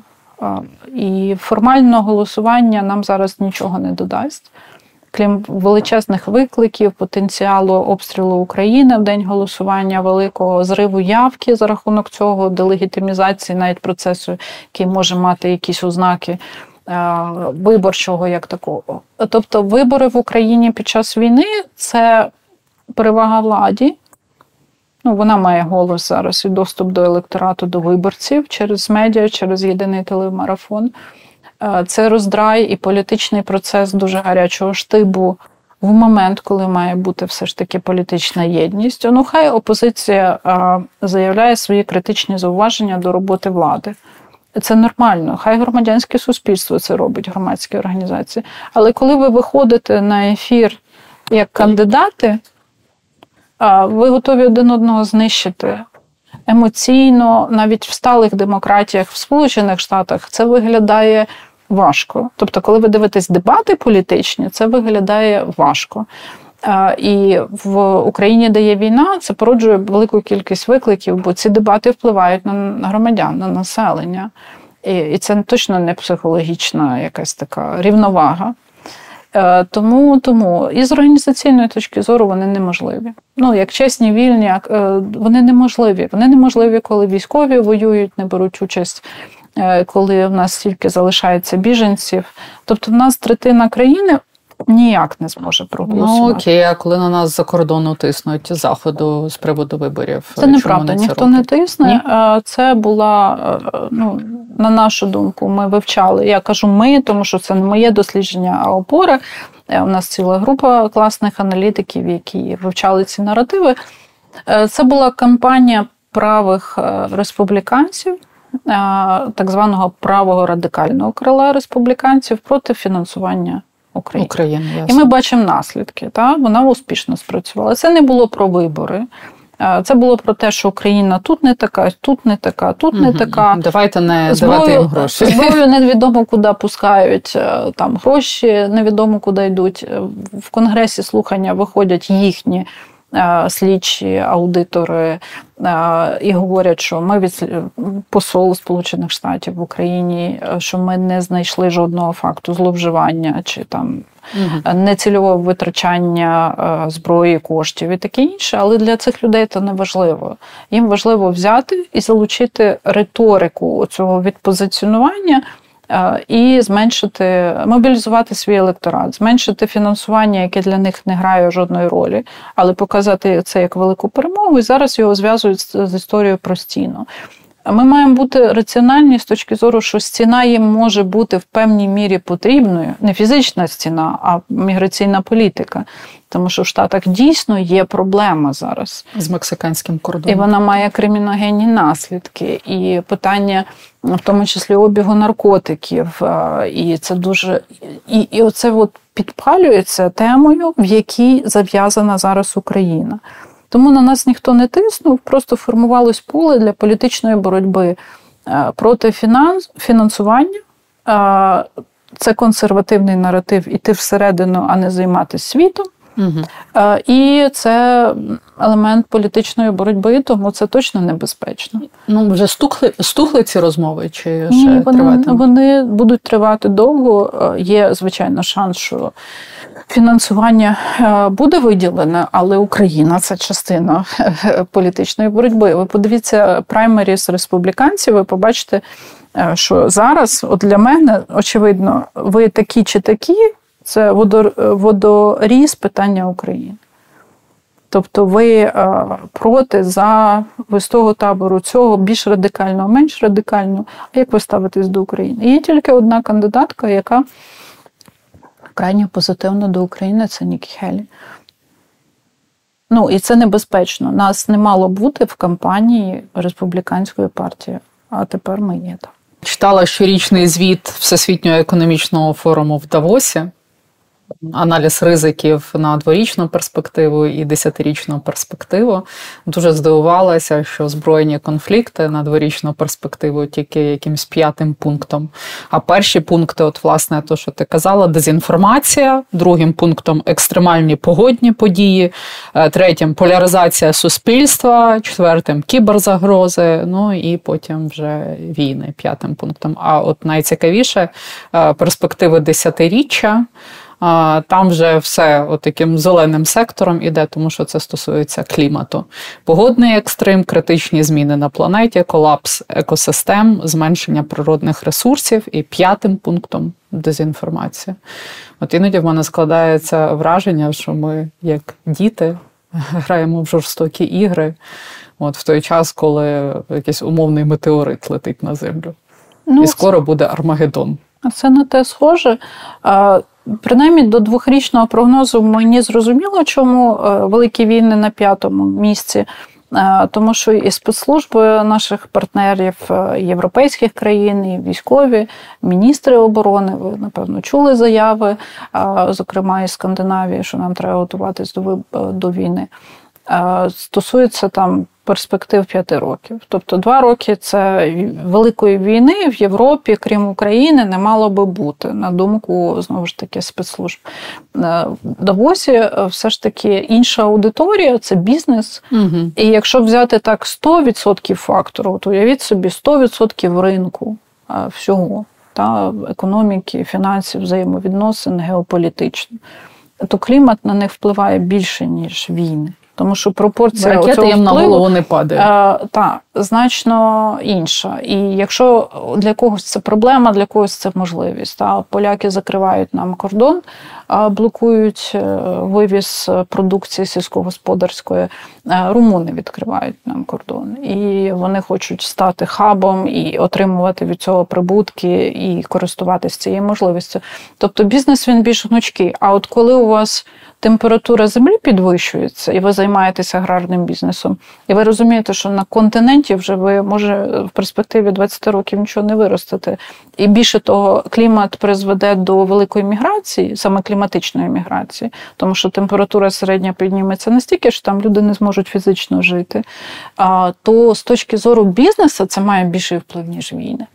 І формально голосування нам зараз нічого не додасть. Крім величезних викликів, потенціалу обстрілу України в день голосування, великого зриву явки за рахунок цього, делегітимізації навіть процесу, який може мати якісь ознаки виборчого як такого. Тобто, вибори в Україні під час війни це перевага владі, Ну, Вона має голос зараз і доступ до електорату, до виборців через медіа, через єдиний телемарафон. Е, це роздрай і політичний процес дуже гарячого штибу в момент, коли має бути все ж таки політична єдність, ну хай опозиція заявляє свої критичні зауваження до роботи влади. Це нормально, хай громадянське суспільство це робить, громадські організації. Але коли ви виходите на ефір як кандидати, ви готові один одного знищити емоційно, навіть в сталих демократіях в Сполучених Штатах це виглядає важко. Тобто, коли ви дивитесь дебати політичні, це виглядає важко. І в Україні, де є війна, це породжує велику кількість викликів, бо ці дебати впливають на громадян, на населення. І це точно не психологічна якась така рівновага. Е, тому тому і з організаційної точки зору вони неможливі. Ну як чесні, вільні, е, вони неможливі. Вони неможливі, коли військові воюють, не беруть участь, е, коли в нас тільки залишається біженців. Тобто, в нас третина країни ніяк не зможе проголосувати. Ну окей, а коли на нас за кордону тиснуть заходу з приводу виборів, це неправда. Не ніхто не тисне. Ні? Це була ну на нашу думку. Ми вивчали. Я кажу, ми, тому що це не моє дослідження, а опора. Е, у нас ціла група класних аналітиків, які вивчали ці наративи. Е, це була кампанія правих е, республіканців. Так званого правого радикального крила республіканців проти фінансування України. України І ми бачимо наслідки. Та? Вона успішно спрацювала. Це не було про вибори. Це було про те, що Україна тут не така, тут не така, тут не така. Давайте не зброю, давати їм гроші. Зброю невідомо куди пускають е, там гроші, невідомо куди йдуть. В конгресі слухання виходять їхні Е, слідчі аудитори е, і говорять, що ми від посол Сполучених Штатів в Україні, е, що ми не знайшли жодного факту зловживання чи там угу. нецільового витрачання зброї, коштів і таке інше. Але для цих людей це не важливо. Їм важливо взяти і залучити риторику цього відпозиціонування. Е, і зменшити, мобілізувати свій електорат, зменшити фінансування, яке для них не грає жодної ролі, але показати це як велику перемогу. І зараз його зв'язують з історією простійно. Ми маємо бути раціональні з точки зору, що стіна їм може бути в певній мірі потрібною, не фізична стіна, а міграційна політика. Тому що в Штатах дійсно є проблема зараз з мексиканським кордоном. І вона має криміногенні наслідки, і питання, в тому числі обігу наркотиків. І це дуже і, і оце от підпалюється темою, в якій зав'язана зараз Україна. Тому на нас ніхто не тиснув, просто формувалось поле для політичної боротьби е, проти фінанс, фінансування. Е, це консервативний наратив іти всередину, а не займатися світом. Угу. І це елемент політичної боротьби, тому це точно небезпечно. Ну вже стухли стухли ці розмови, чи ще Ні, вони, вони будуть тривати довго. Є звичайно шанс, що фінансування е, буде виділене, але Україна це частина е, політичної боротьби. Ви подивіться праймеріс республіканців, ви побачите, е, що зараз, от для мене, очевидно, ви такі чи такі, це водоріз питання України. Тобто ви проти за ви з того табору цього більш радикального, менш радикального. А як ви ставитесь до України? Є тільки одна кандидатка, яка крайньо позитивно до України це Нікі Хелі. Ну, і це небезпечно. Нас не мало бути в кампанії республіканської партії, а тепер ми є там. Читала щорічний звіт Всесвітнього економічного форуму в Давосі аналіз ризиків на дворічну перспективу і десятирічну перспективу. Дуже здивувалася, що збройні конфлікти на дворічну перспективу тільки якимсь п'ятим пунктом. А перші пункти, от власне, то, що ти казала, дезінформація, другим пунктом екстремальні погодні події, е, третім поляризація суспільства, четвертим кіберзагрози, ну і потім вже війни п'ятим пунктом. А от найцікавіше е, перспективи десятиріччя там вже все таким зеленим сектором іде, тому що це стосується клімату. Погодний екстрим, критичні зміни на планеті, колапс екосистем, зменшення природних ресурсів і п'ятим пунктом дезінформація. От іноді в мене складається враження, що ми, як діти, граємо в жорстокі ігри. От в той час, коли якийсь умовний метеорит летить на землю. Ну, І скоро буде Армагеддон. Це на те схоже. Принаймні до двохрічного прогнозу мені зрозуміло, чому е, великі війни на п'ятому місці. Е, тому що і спецслужби наших партнерів е, європейських країн, і військові, міністри оборони, ви напевно чули заяви, зокрема із Скандинавії, що нам треба готуватись до до війни. Стосується там перспектив п'яти років. Тобто два роки це великої війни в Європі, крім України, не мало би бути, на думку знову ж таки спецслужб. Е, в Давосі е, все ж таки інша аудиторія це бізнес. Угу. І якщо взяти так 100% фактору, то уявіть собі 100% ринку е, всього. Та економіки, фінансів, взаємовідносин, геополітично, то клімат на них впливає більше, ніж війни. Тому що пропорція Ракети цього їм впливу, на голову не падає. Е, так, значно інша. І якщо для когось це проблема, для когось це можливість. Та поляки закривають нам кордон, блокують е, вивіз продукції сільськогосподарської, е, румуни відкривають нам кордон, і вони хочуть стати хабом і отримувати від цього прибутки і користуватися цією можливістю. Тобто бізнес він більш гнучкий. А от коли у вас температура землі підвищується, і ви займаєтеся аграрним бізнесом, і ви розумієте, що на континенті вже ви може в перспективі 20 років нічого не виростете. І більше того, клімат призведе до великої міграції, саме кліматичної міграції, тому що температура середня підніметься настільки, що там люди не зможуть фізично жити. А то з точки зору бізнесу це має більший вплив ніж війни.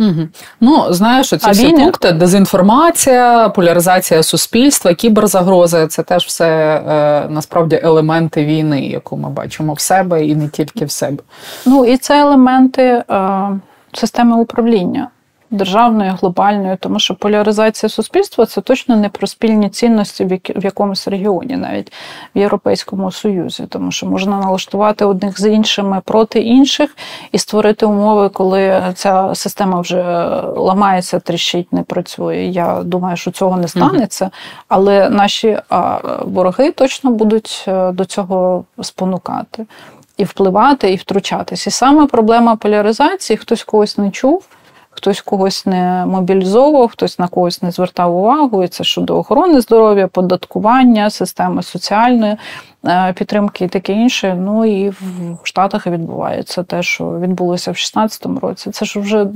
Угу. Ну, знаєш, ці а всі пункти: дезінформація, поляризація суспільства, кіберзагрози це теж все е, насправді елементи війни, яку ми бачимо в себе і не тільки в себе. Ну і це елементи е, системи управління державною, глобальною, тому що поляризація суспільства це точно не про спільні цінності в якомусь регіоні, навіть в Європейському Союзі, тому що можна налаштувати одних з іншими проти інших і створити умови, коли ця система вже ламається, тріщить, не працює. Я думаю, що цього не станеться, але наші вороги точно будуть е, до цього спонукати. І впливати, і втручатись. І саме проблема поляризації, хтось когось не чув хтось когось не мобілізовував, хтось на когось не звертав увагу. І це щодо охорони здоров'я, податкування, системи соціальної е, підтримки і таке інше. Ну і в Штатах відбувається те, що відбулося в 2016 році. Це ж вже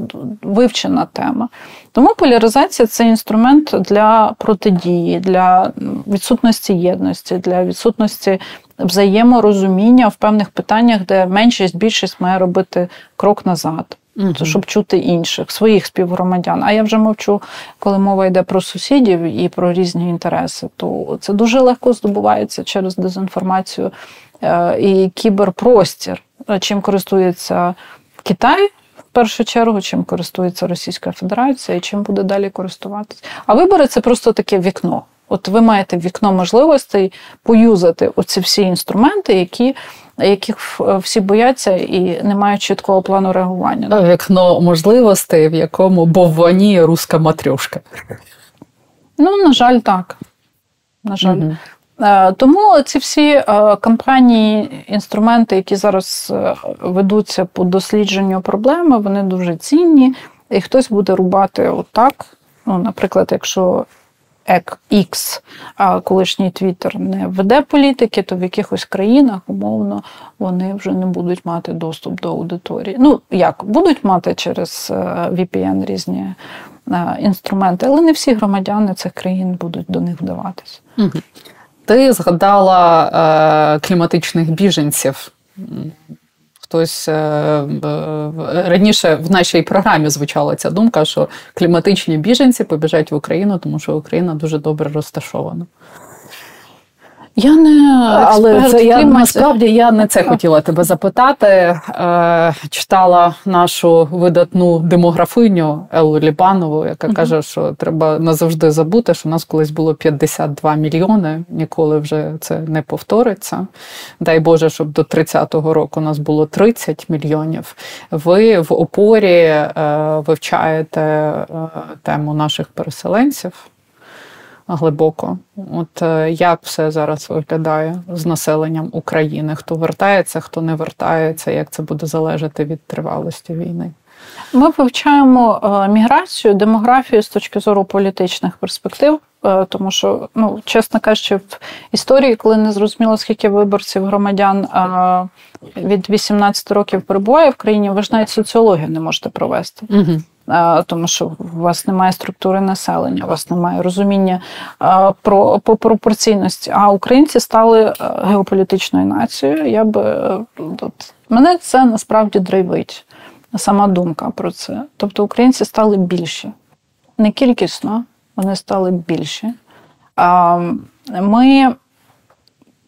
вивчена тема. Тому поляризація це інструмент для протидії, для відсутності єдності, для відсутності. Взаєморозуміння в певних питаннях, де меншість більшість має робити крок назад угу. щоб чути інших, своїх співгромадян. А я вже мовчу, коли мова йде про сусідів і про різні інтереси, то це дуже легко здобувається через дезінформацію е, і кіберпростір, чим користується Китай. В першу чергу, чим користується Російська Федерація і чим буде далі користуватися. А вибори це просто таке вікно. От ви маєте вікно можливостей поюзати оці всі інструменти, які яких всі бояться і не мають чіткого плану реагування. Вікно можливостей, в якому бовваніє руська матрьошка. Ну, на жаль, так. На жаль. Угу. Тому ці всі е, кампанії, інструменти, які зараз е, ведуться по дослідженню проблеми, вони дуже цінні. І хтось буде рубати отак. Ну, Наприклад, якщо X, а колишній Твіттер не веде політики, то в якихось країнах, умовно, вони вже не будуть мати доступ до аудиторії. Ну, як, будуть мати через е, VPN різні е, інструменти, але не всі громадяни цих країн будуть до них вдаватися. Ти згадала е, кліматичних біженців. Хтось е, раніше в нашій програмі звучала ця думка, що кліматичні біженці побіжать в Україну, тому що Україна дуже добре розташована. Я не але це я насправді я не це хотіла тебе запитати. Е, Читала нашу видатну демографиню Еллу Лібанову, яка uh каже, що треба назавжди забути, що у нас колись було 52 мільйони. Ніколи вже це не повториться. Дай Боже, щоб до 30-го року у нас було 30 мільйонів. Ви в опорі е, вивчаєте е, тему наших переселенців глибоко. От е, як все зараз виглядає з населенням України? Хто вертається, хто не вертається, як це буде залежати від тривалості війни? Ми вивчаємо е, міграцію, демографію з точки зору політичних перспектив. Е, тому що, ну чесно кажучи, в історії, коли не зрозуміло, скільки виборців громадян від 18 років перебуває в країні, ви ж навіть соціологію не можете провести. Угу. Тому що у вас немає структури населення, у вас немає розуміння про по пропорційності. А українці стали геополітичною нацією. Я би от, мене це насправді драйвить, сама думка про це. Тобто українці стали більші, не кількісно, вони стали більші. Ми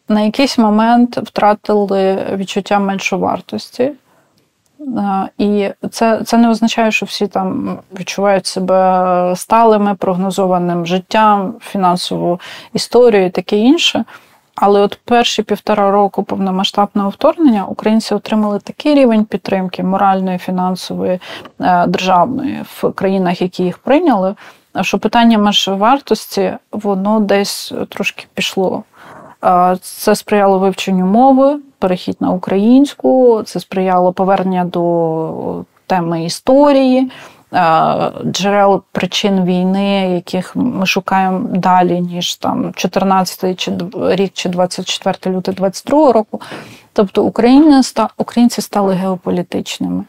на якийсь момент втратили відчуття меншовартості. І це це не означає, що всі там відчувають себе сталими, прогнозованим життям, фінансову історію і таке інше. Але от перші півтора року повномасштабного вторгнення українці отримали такий рівень підтримки моральної, фінансової, е, державної в країнах, які їх прийняли, що питання межвартості воно десь трошки пішло. Це сприяло вивченню мови, перехід на українську, це сприяло повернення до теми історії, джерел причин війни, яких ми шукаємо далі, ніж там 14 чи рік чи 24 лютого 22 року. Тобто українці стали геополітичними.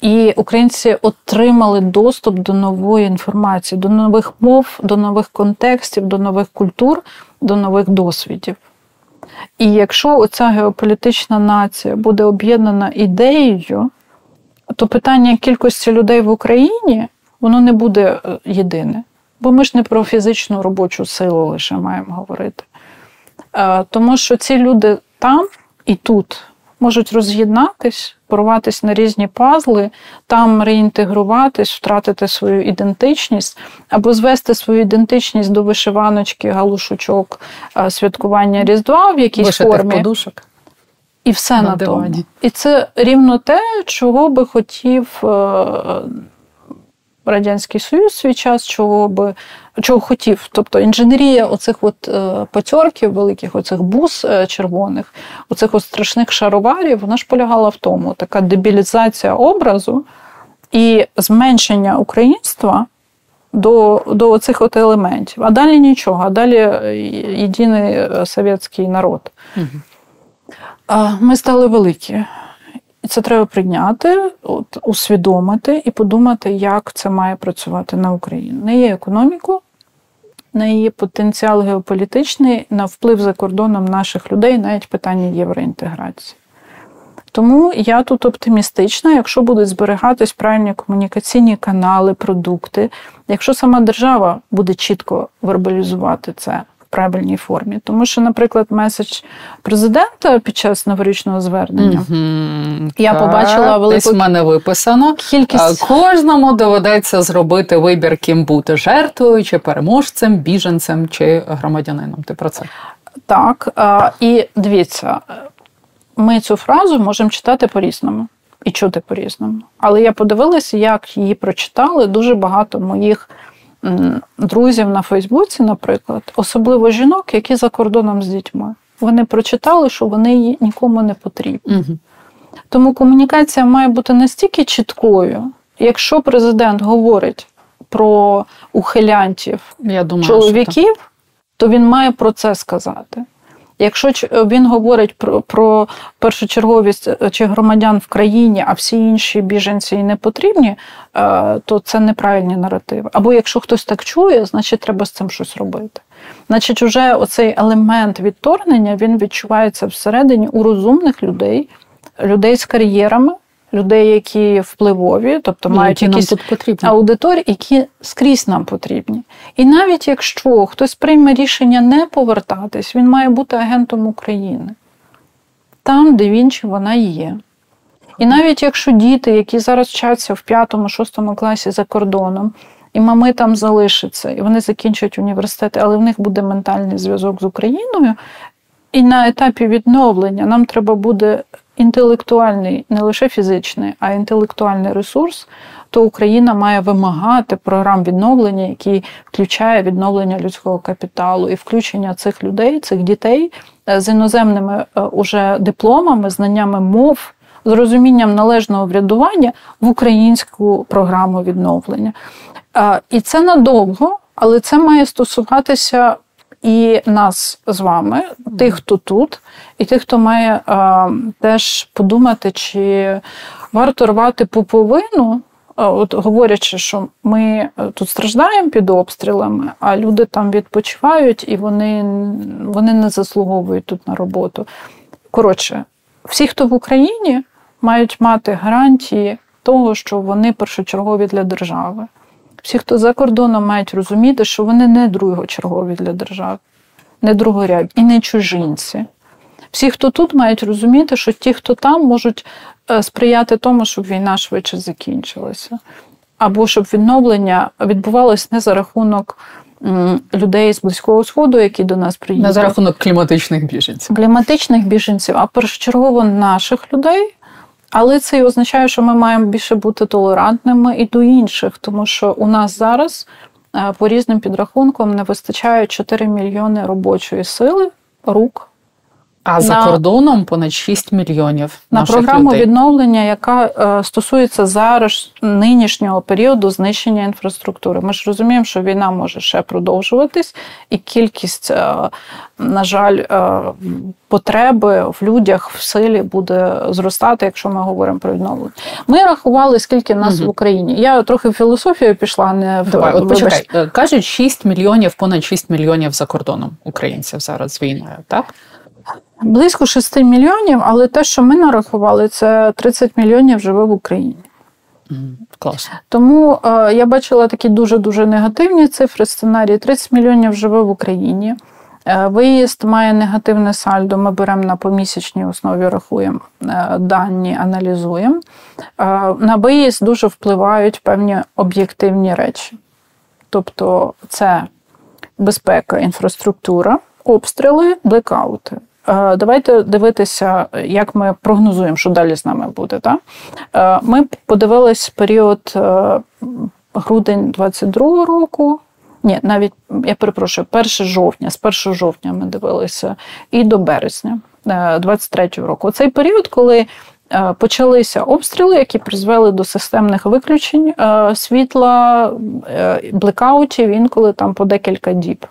І українці отримали доступ до нової інформації, до нових мов, до нових контекстів, до нових культур, до нових досвідів. І якщо оця геополітична нація буде об'єднана ідеєю, то питання кількості людей в Україні воно не буде е, єдине. Бо ми ж не про фізичну робочу силу лише маємо говорити. Е, тому що ці люди там і тут можуть роз'єднатись, порватись на різні пазли, там реінтегруватись, втратити свою ідентичність, або звести свою ідентичність до вишиваночки, галушучок, святкування Різдва в якійсь Вишитих формі. подушок. І все на, на тому. І це рівно те, чого би хотів е, Радянський Союз свій час, чого би чого хотів. Тобто інженерія оцих от е, пацьорків, великих оцих бус е, червоних, оцих от страшних шароварів, вона ж полягала в тому, така дебілізація образу і зменшення українства до до оцих от елементів. А далі нічого, а далі е, єдиний совєтський народ. Угу. Ми стали великі. І це треба прийняти, от, усвідомити і подумати, як це має працювати на Україну. На її економіку, на її потенціал геополітичний, на вплив за кордоном наших людей, навіть питання євроінтеграції. Тому я тут оптимістична, якщо будуть зберігатись правильні комунікаційні канали, продукти, якщо сама держава буде чітко вербалізувати це правильній формі. Тому що, наприклад, меседж президента під час новорічного звернення угу, я так, побачила велику десь в мене виписано. Кількість кожному доведеться зробити вибір, ким бути жертвою, чи переможцем, біженцем чи громадянином. Ти про це? Так. І дивіться, ми цю фразу можемо читати по-різному. І чути по-різному. Але я подивилася, як її прочитали дуже багато моїх друзів на Фейсбуці, наприклад, особливо жінок, які за кордоном з дітьми. Вони прочитали, що вони нікому не потрібні. Угу. Тому комунікація має бути настільки чіткою, якщо президент говорить про ухилянтів Я думаю, чоловіків, то він має про це сказати. Якщо він говорить про про першочерговість е, чи громадян в країні, а всі інші біженці не потрібні, е, то це неправильні наративи. Або якщо хтось так чує, значить треба з цим щось робити. Значить, уже оцей елемент відторгнення він відчувається всередині у розумних людей, людей з кар'єрами, людей, які впливові, тобто ну, мають які якісь аудиторії, які скрізь нам потрібні. І навіть якщо хтось прийме рішення не повертатись, він має бути агентом України. Там, де він чи вона є. І навіть якщо діти, які зараз вчаться в 5-6 класі за кордоном, і мами там залишаться, і вони закінчують університет, але в них буде ментальний зв'язок з Україною. І на етапі відновлення нам треба буде інтелектуальний, не лише фізичний, а інтелектуальний ресурс, то Україна має вимагати програм відновлення, які включає відновлення людського капіталу і включення цих людей, цих дітей е, з іноземними е, уже дипломами, знаннями мов. з розумінням належного врядування в українську програму відновлення. І це надовго, але це має стосуватися і нас з вами, тих, хто тут, і тих, хто має а, теж подумати, чи варто рвати пуповину, от говорячи, що ми е, тут страждаємо під обстрілами, а люди там відпочивають і вони, вони не заслуговують тут на роботу. Коротше, всі, хто в Україні, мають мати гарантії того, що вони першочергові для держави. Всі, хто за кордоном, мають розуміти, що вони не другочергові для держави, не другорядні і не чужинці. Всі, хто тут, мають розуміти, що ті, хто там, можуть е, сприяти тому, щоб війна швидше закінчилася. Або щоб відновлення відбувалось не за рахунок людей з Близького Сходу, які до нас приїдуть. Не за рахунок кліматичних біженців. Кліматичних біженців, а першочергово наших людей. Але це і означає, що ми маємо більше бути толерантними і до інших, тому що у нас зараз е, по різним підрахункам не вистачає 4 мільйони робочої сили рук. А за кордоном понад 6 мільйонів на програму людей. відновлення, яка е, стосується зараз нинішнього періоду знищення інфраструктури. Ми ж розуміємо, що війна може ще продовжуватись, і кількість, е, на жаль, е, потреби в людях в силі буде зростати, якщо ми говоримо про відновлення. Ми рахували, скільки нас угу. в Україні. Я трохи в філософію пішла, не в Давай, от почекай. кажуть 6 мільйонів, понад 6 мільйонів за кордоном українців зараз з війною, так? Близько 6 мільйонів, але те, що ми нарахували, це 30 мільйонів живе в Україні. Клас. Тому е, я бачила такі дуже-дуже негативні цифри. Сценарії 30 мільйонів живе в Україні. Е, виїзд має негативне сальдо. Ми беремо на помісячній основі, рахуємо е, дані, аналізуємо. Е, на виїзд дуже впливають певні об'єктивні речі. Тобто, це безпека, інфраструктура, обстріли, блекаути. Е, давайте дивитися, як ми прогнозуємо, що далі з нами буде. Так? Е, ми подивились період е, грудень 22 року. Ні, навіть я перепрошую, 1 жовтня, з 1 жовтня ми дивилися і до березня 23 року. Цей період, коли почалися обстріли, які призвели до системних виключень світла, блекаутів, інколи там по декілька діб.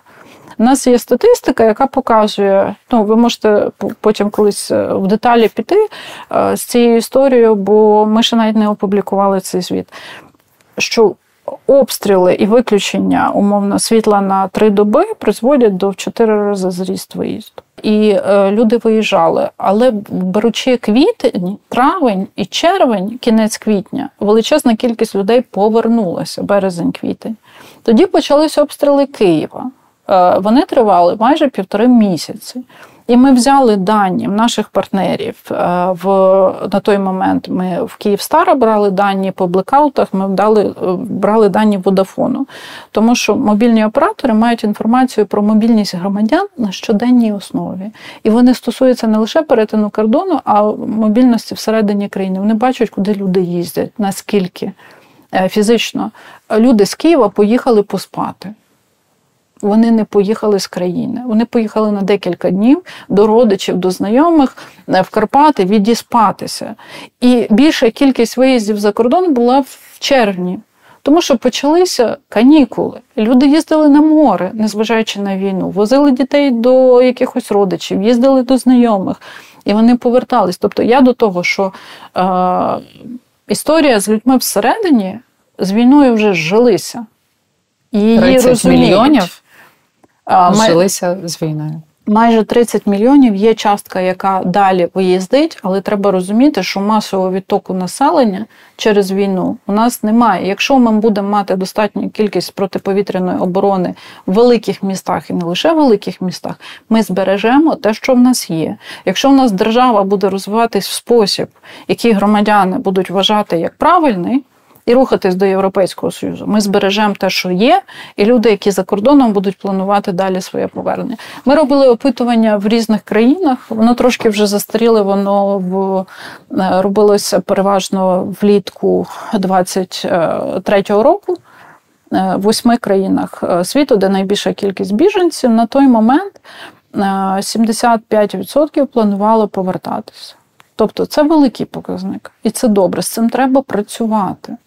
У нас є статистика, яка показує, ну ви можете потім колись е, в деталі піти е, з цією історією, бо ми ще навіть не опублікували цей звіт. Що обстріли і виключення умовно світла на три доби призводять до в чотири рази зріст виїзду. І е, люди виїжджали, але беручи квітень, травень і червень, кінець квітня, величезна кількість людей повернулася березень-квітень. Тоді почалися обстріли Києва. Е, вони тривали майже півтори місяці. І ми взяли дані наших партнерів е, в на той момент. Ми в Київстара брали дані по блекаутах. Ми дали, е, брали дані Водафону, тому що мобільні оператори мають інформацію про мобільність громадян на щоденній основі, і вони стосуються не лише перетину кордону, а мобільності всередині країни. Вони бачать, куди люди їздять, наскільки фізично люди з Києва поїхали поспати вони не поїхали з країни. Вони поїхали на декілька днів до родичів, до знайомих е, в Карпати відіспатися. І більша кількість виїздів за кордон була в червні. Тому що почалися канікули. Люди їздили на море, незважаючи на війну, возили дітей до якихось родичів, їздили до знайомих, і вони повертались. Тобто я до того, що е, історія з людьми всередині з війною вже зжилися. І її 30 розуміють. мільйонів Зжилися з війною. Майже 30 мільйонів є частка, яка далі виїздить, але треба розуміти, що масового відтоку населення через війну у нас немає. Якщо ми будемо мати достатню кількість протиповітряної оборони в великих містах і не лише в великих містах, ми збережемо те, що в нас є. Якщо в нас держава буде розвиватись в спосіб, який громадяни будуть вважати як правильний і рухатись до Європейського Союзу. Ми збережемо те, що є, і люди, які за кордоном будуть планувати далі своє повернення. Ми робили опитування в різних країнах. Воно трошки вже застаріле, воно в е, робилося переважно влітку 23-го року. Е, в восьми країнах е, світу, де найбільша кількість біженців, на той момент 75% планувало повертатися. Тобто це великий показник, і це добре. З цим треба працювати.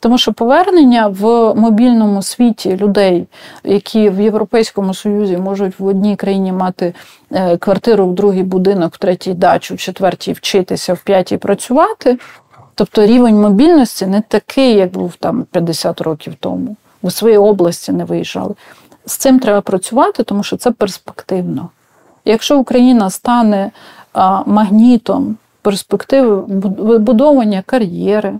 Тому що повернення в мобільному світі людей, які в Європейському Союзі можуть в одній країні мати е, квартиру в другий будинок, в третій дачу, в четвертій вчитися, в п'ятій працювати. Тобто рівень мобільності не такий, як був там 50 років тому. У своїй області не виїжджали. З цим треба працювати, тому що це перспективно. Якщо Україна стане магнітом перспективи вибудовування кар'єри,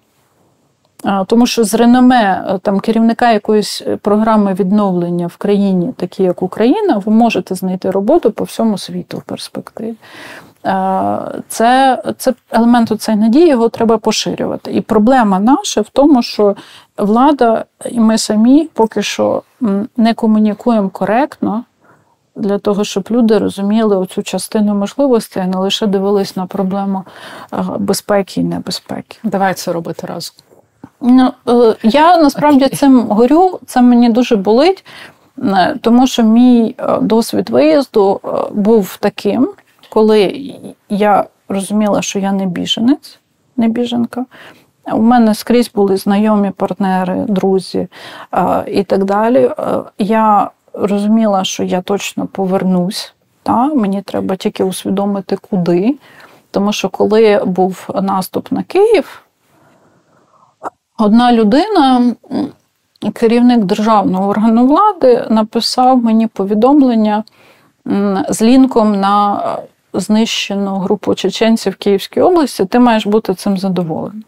тому що з реноме е, там керівника якоїсь е, програми відновлення в країні, такі як Україна, ви можете знайти роботу по всьому світу в перспективі. Це це елемент цієї надії, його треба поширювати. І проблема наша в тому, що влада і ми самі поки що не комунікуємо коректно для того, щоб люди розуміли оцю частину можливостей, а не лише дивились на проблему безпеки і небезпеки. Давай це робити разом. Ну, е, Я насправді цим горю, це мені дуже болить, е, тому що мій е, досвід виїзду був таким, коли я розуміла, що я не біженець, не біженка. У мене скрізь були знайомі партнери, друзі і так далі. Я розуміла, що я точно повернусь. Та? Мені треба тільки усвідомити, куди. Тому що коли був наступ на Київ, Одна людина, керівник державного органу влади, написав мені повідомлення з лінком на знищену групу чеченців в Київській області. Ти маєш бути цим задоволений.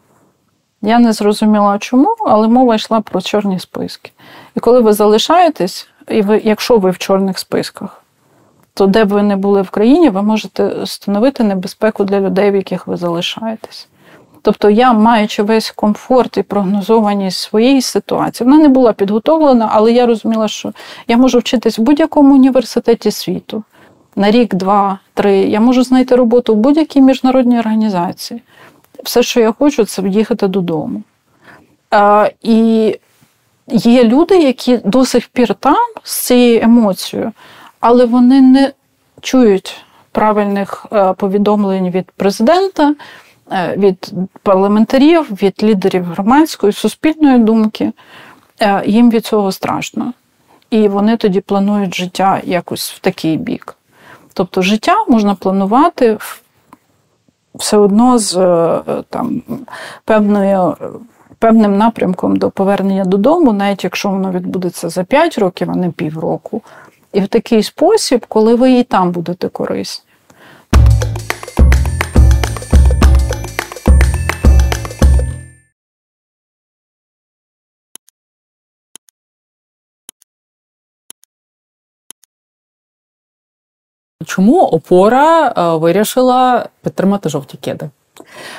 Я не зрозуміла чому, але мова йшла про чорні списки. І коли ви залишаєтесь, і ви, якщо ви в чорних списках, то де б ви не були в країні, ви можете становити небезпеку для людей, в яких ви залишаєтесь. Тобто я, маючи весь комфорт і прогнозованість своєї ситуації, вона не була підготовлена, але я розуміла, що я можу вчитись в будь-якому університеті світу на рік, два, три. Я можу знайти роботу в будь-якій міжнародній організації. Все, що я хочу, це в'їхати додому. А, І є люди, які до сих пір там з цією емоцією, але вони не чують правильних е, повідомлень від президента. Е, від парламентарів, від лідерів громадської, суспільної думки, е, їм від цього страшно. І вони тоді планують життя якось в такий бік. Тобто життя можна планувати все одно з е, там, певною. Певним напрямком до повернення додому, навіть якщо воно відбудеться за 5 років, а не півроку. І в такий спосіб, коли ви і там будете корисні. Чому опора е, вирішила підтримати жовті кеди?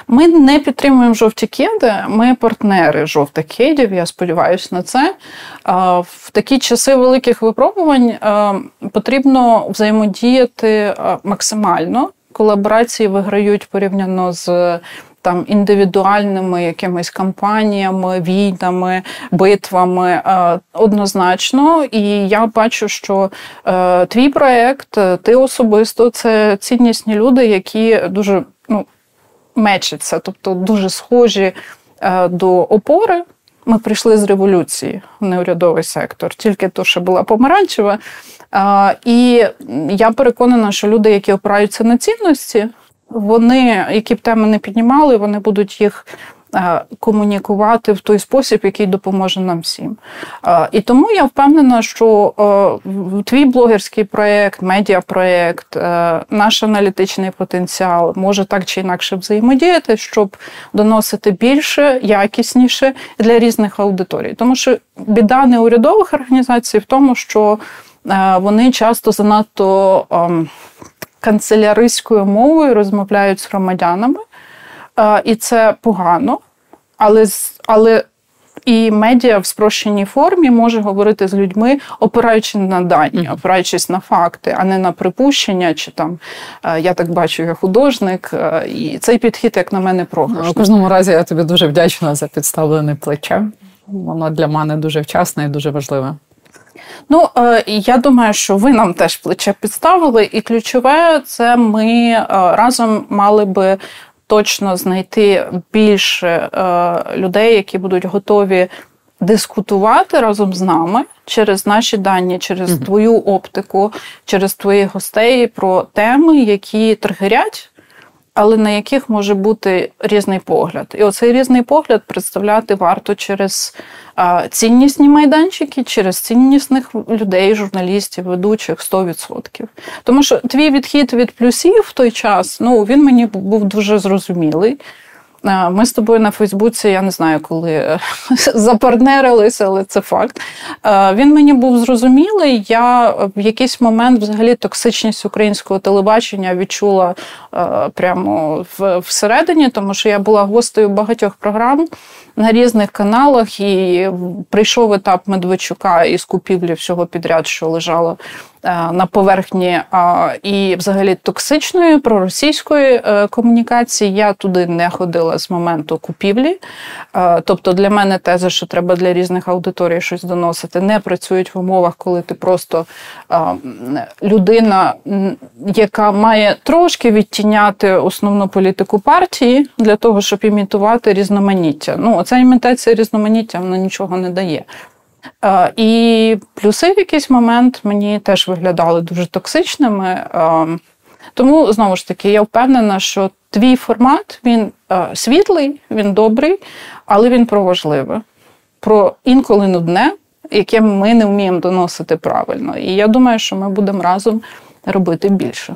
Ми не підтримуємо жовті кеди, ми партнери жовтих кедів, я сподіваюся на це. Е, в такі часи великих випробувань е, потрібно взаємодіяти максимально. Колаборації виграють порівняно з там індивідуальними якимись кампаніями, війнами, битвами е, однозначно. І я бачу, що е, твій проект, е, ти особисто це ціннісні люди, які дуже ну, мечаться, тобто дуже схожі до опори. Ми прийшли з революції в неурядовий сектор, тільки то, що була помаранчева. І я переконана, що люди, які опираються на цінності, вони, які б теми не піднімали, вони будуть їх. Е, комунікувати в той спосіб, який допоможе нам всім. Е, і тому я впевнена, що е, твій блогерський проєкт, медіапроєкт, наш аналітичний потенціал може так чи інакше взаємодіяти, щоб доносити більше, якісніше для різних аудиторій. Тому що біда неурядових організацій в тому, що вони часто занадто. Канцеляристською мовою розмовляють з громадянами, і це погано, але але і медіа в спрощеній формі може говорити з людьми, опираючи на дані, опираючись на факти, а не на припущення, чи там я так бачу, я художник. І цей підхід, як на мене, програш. У кожному разі я тобі дуже вдячна за підставлене плече. Воно для мене дуже вчасне і дуже важливе. Ну, е, я думаю, що ви нам теж плече підставили, і ключове це ми е, разом мали би точно знайти більше е, людей, які будуть готові дискутувати разом з нами через наші дані, через mm-hmm. твою оптику, через твоїх гостей про теми, які тригерять але на яких може бути різний погляд. І оцей різний погляд представляти варто через ціннісні майданчики, через ціннісних людей, журналістів, ведучих 100%. Тому що твій відхід від плюсів в той час, ну він мені був дуже зрозумілий. Ми з тобою на Фейсбуці, я не знаю, коли запартнерилися, але це факт. Він мені був зрозумілий. Я в якийсь момент взагалі токсичність українського телебачення відчула прямо всередині, тому що я була гостею багатьох програм на різних каналах, і прийшов етап Медведчука із купівлі всього підряд, що лежало Е, на поверхні і, взагалі, токсичної проросійської е, комунікації. Я туди не ходила з моменту купівлі. Е, тобто для мене теза, що треба для різних аудиторій щось доносити, не працюють в умовах, коли ти просто людина, яка має трошки відтіняти основну політику партії для того, щоб імітувати різноманіття. Ну, ця імітація різноманіття вона нічого не дає. Е, і плюси в якийсь момент мені теж виглядали дуже токсичними. Е, тому, знову ж таки, я впевнена, що твій формат він е, світлий, він добрий, але він про важливе, про інколи нудне, яке ми не вміємо доносити правильно. І я думаю, що ми будемо разом робити більше.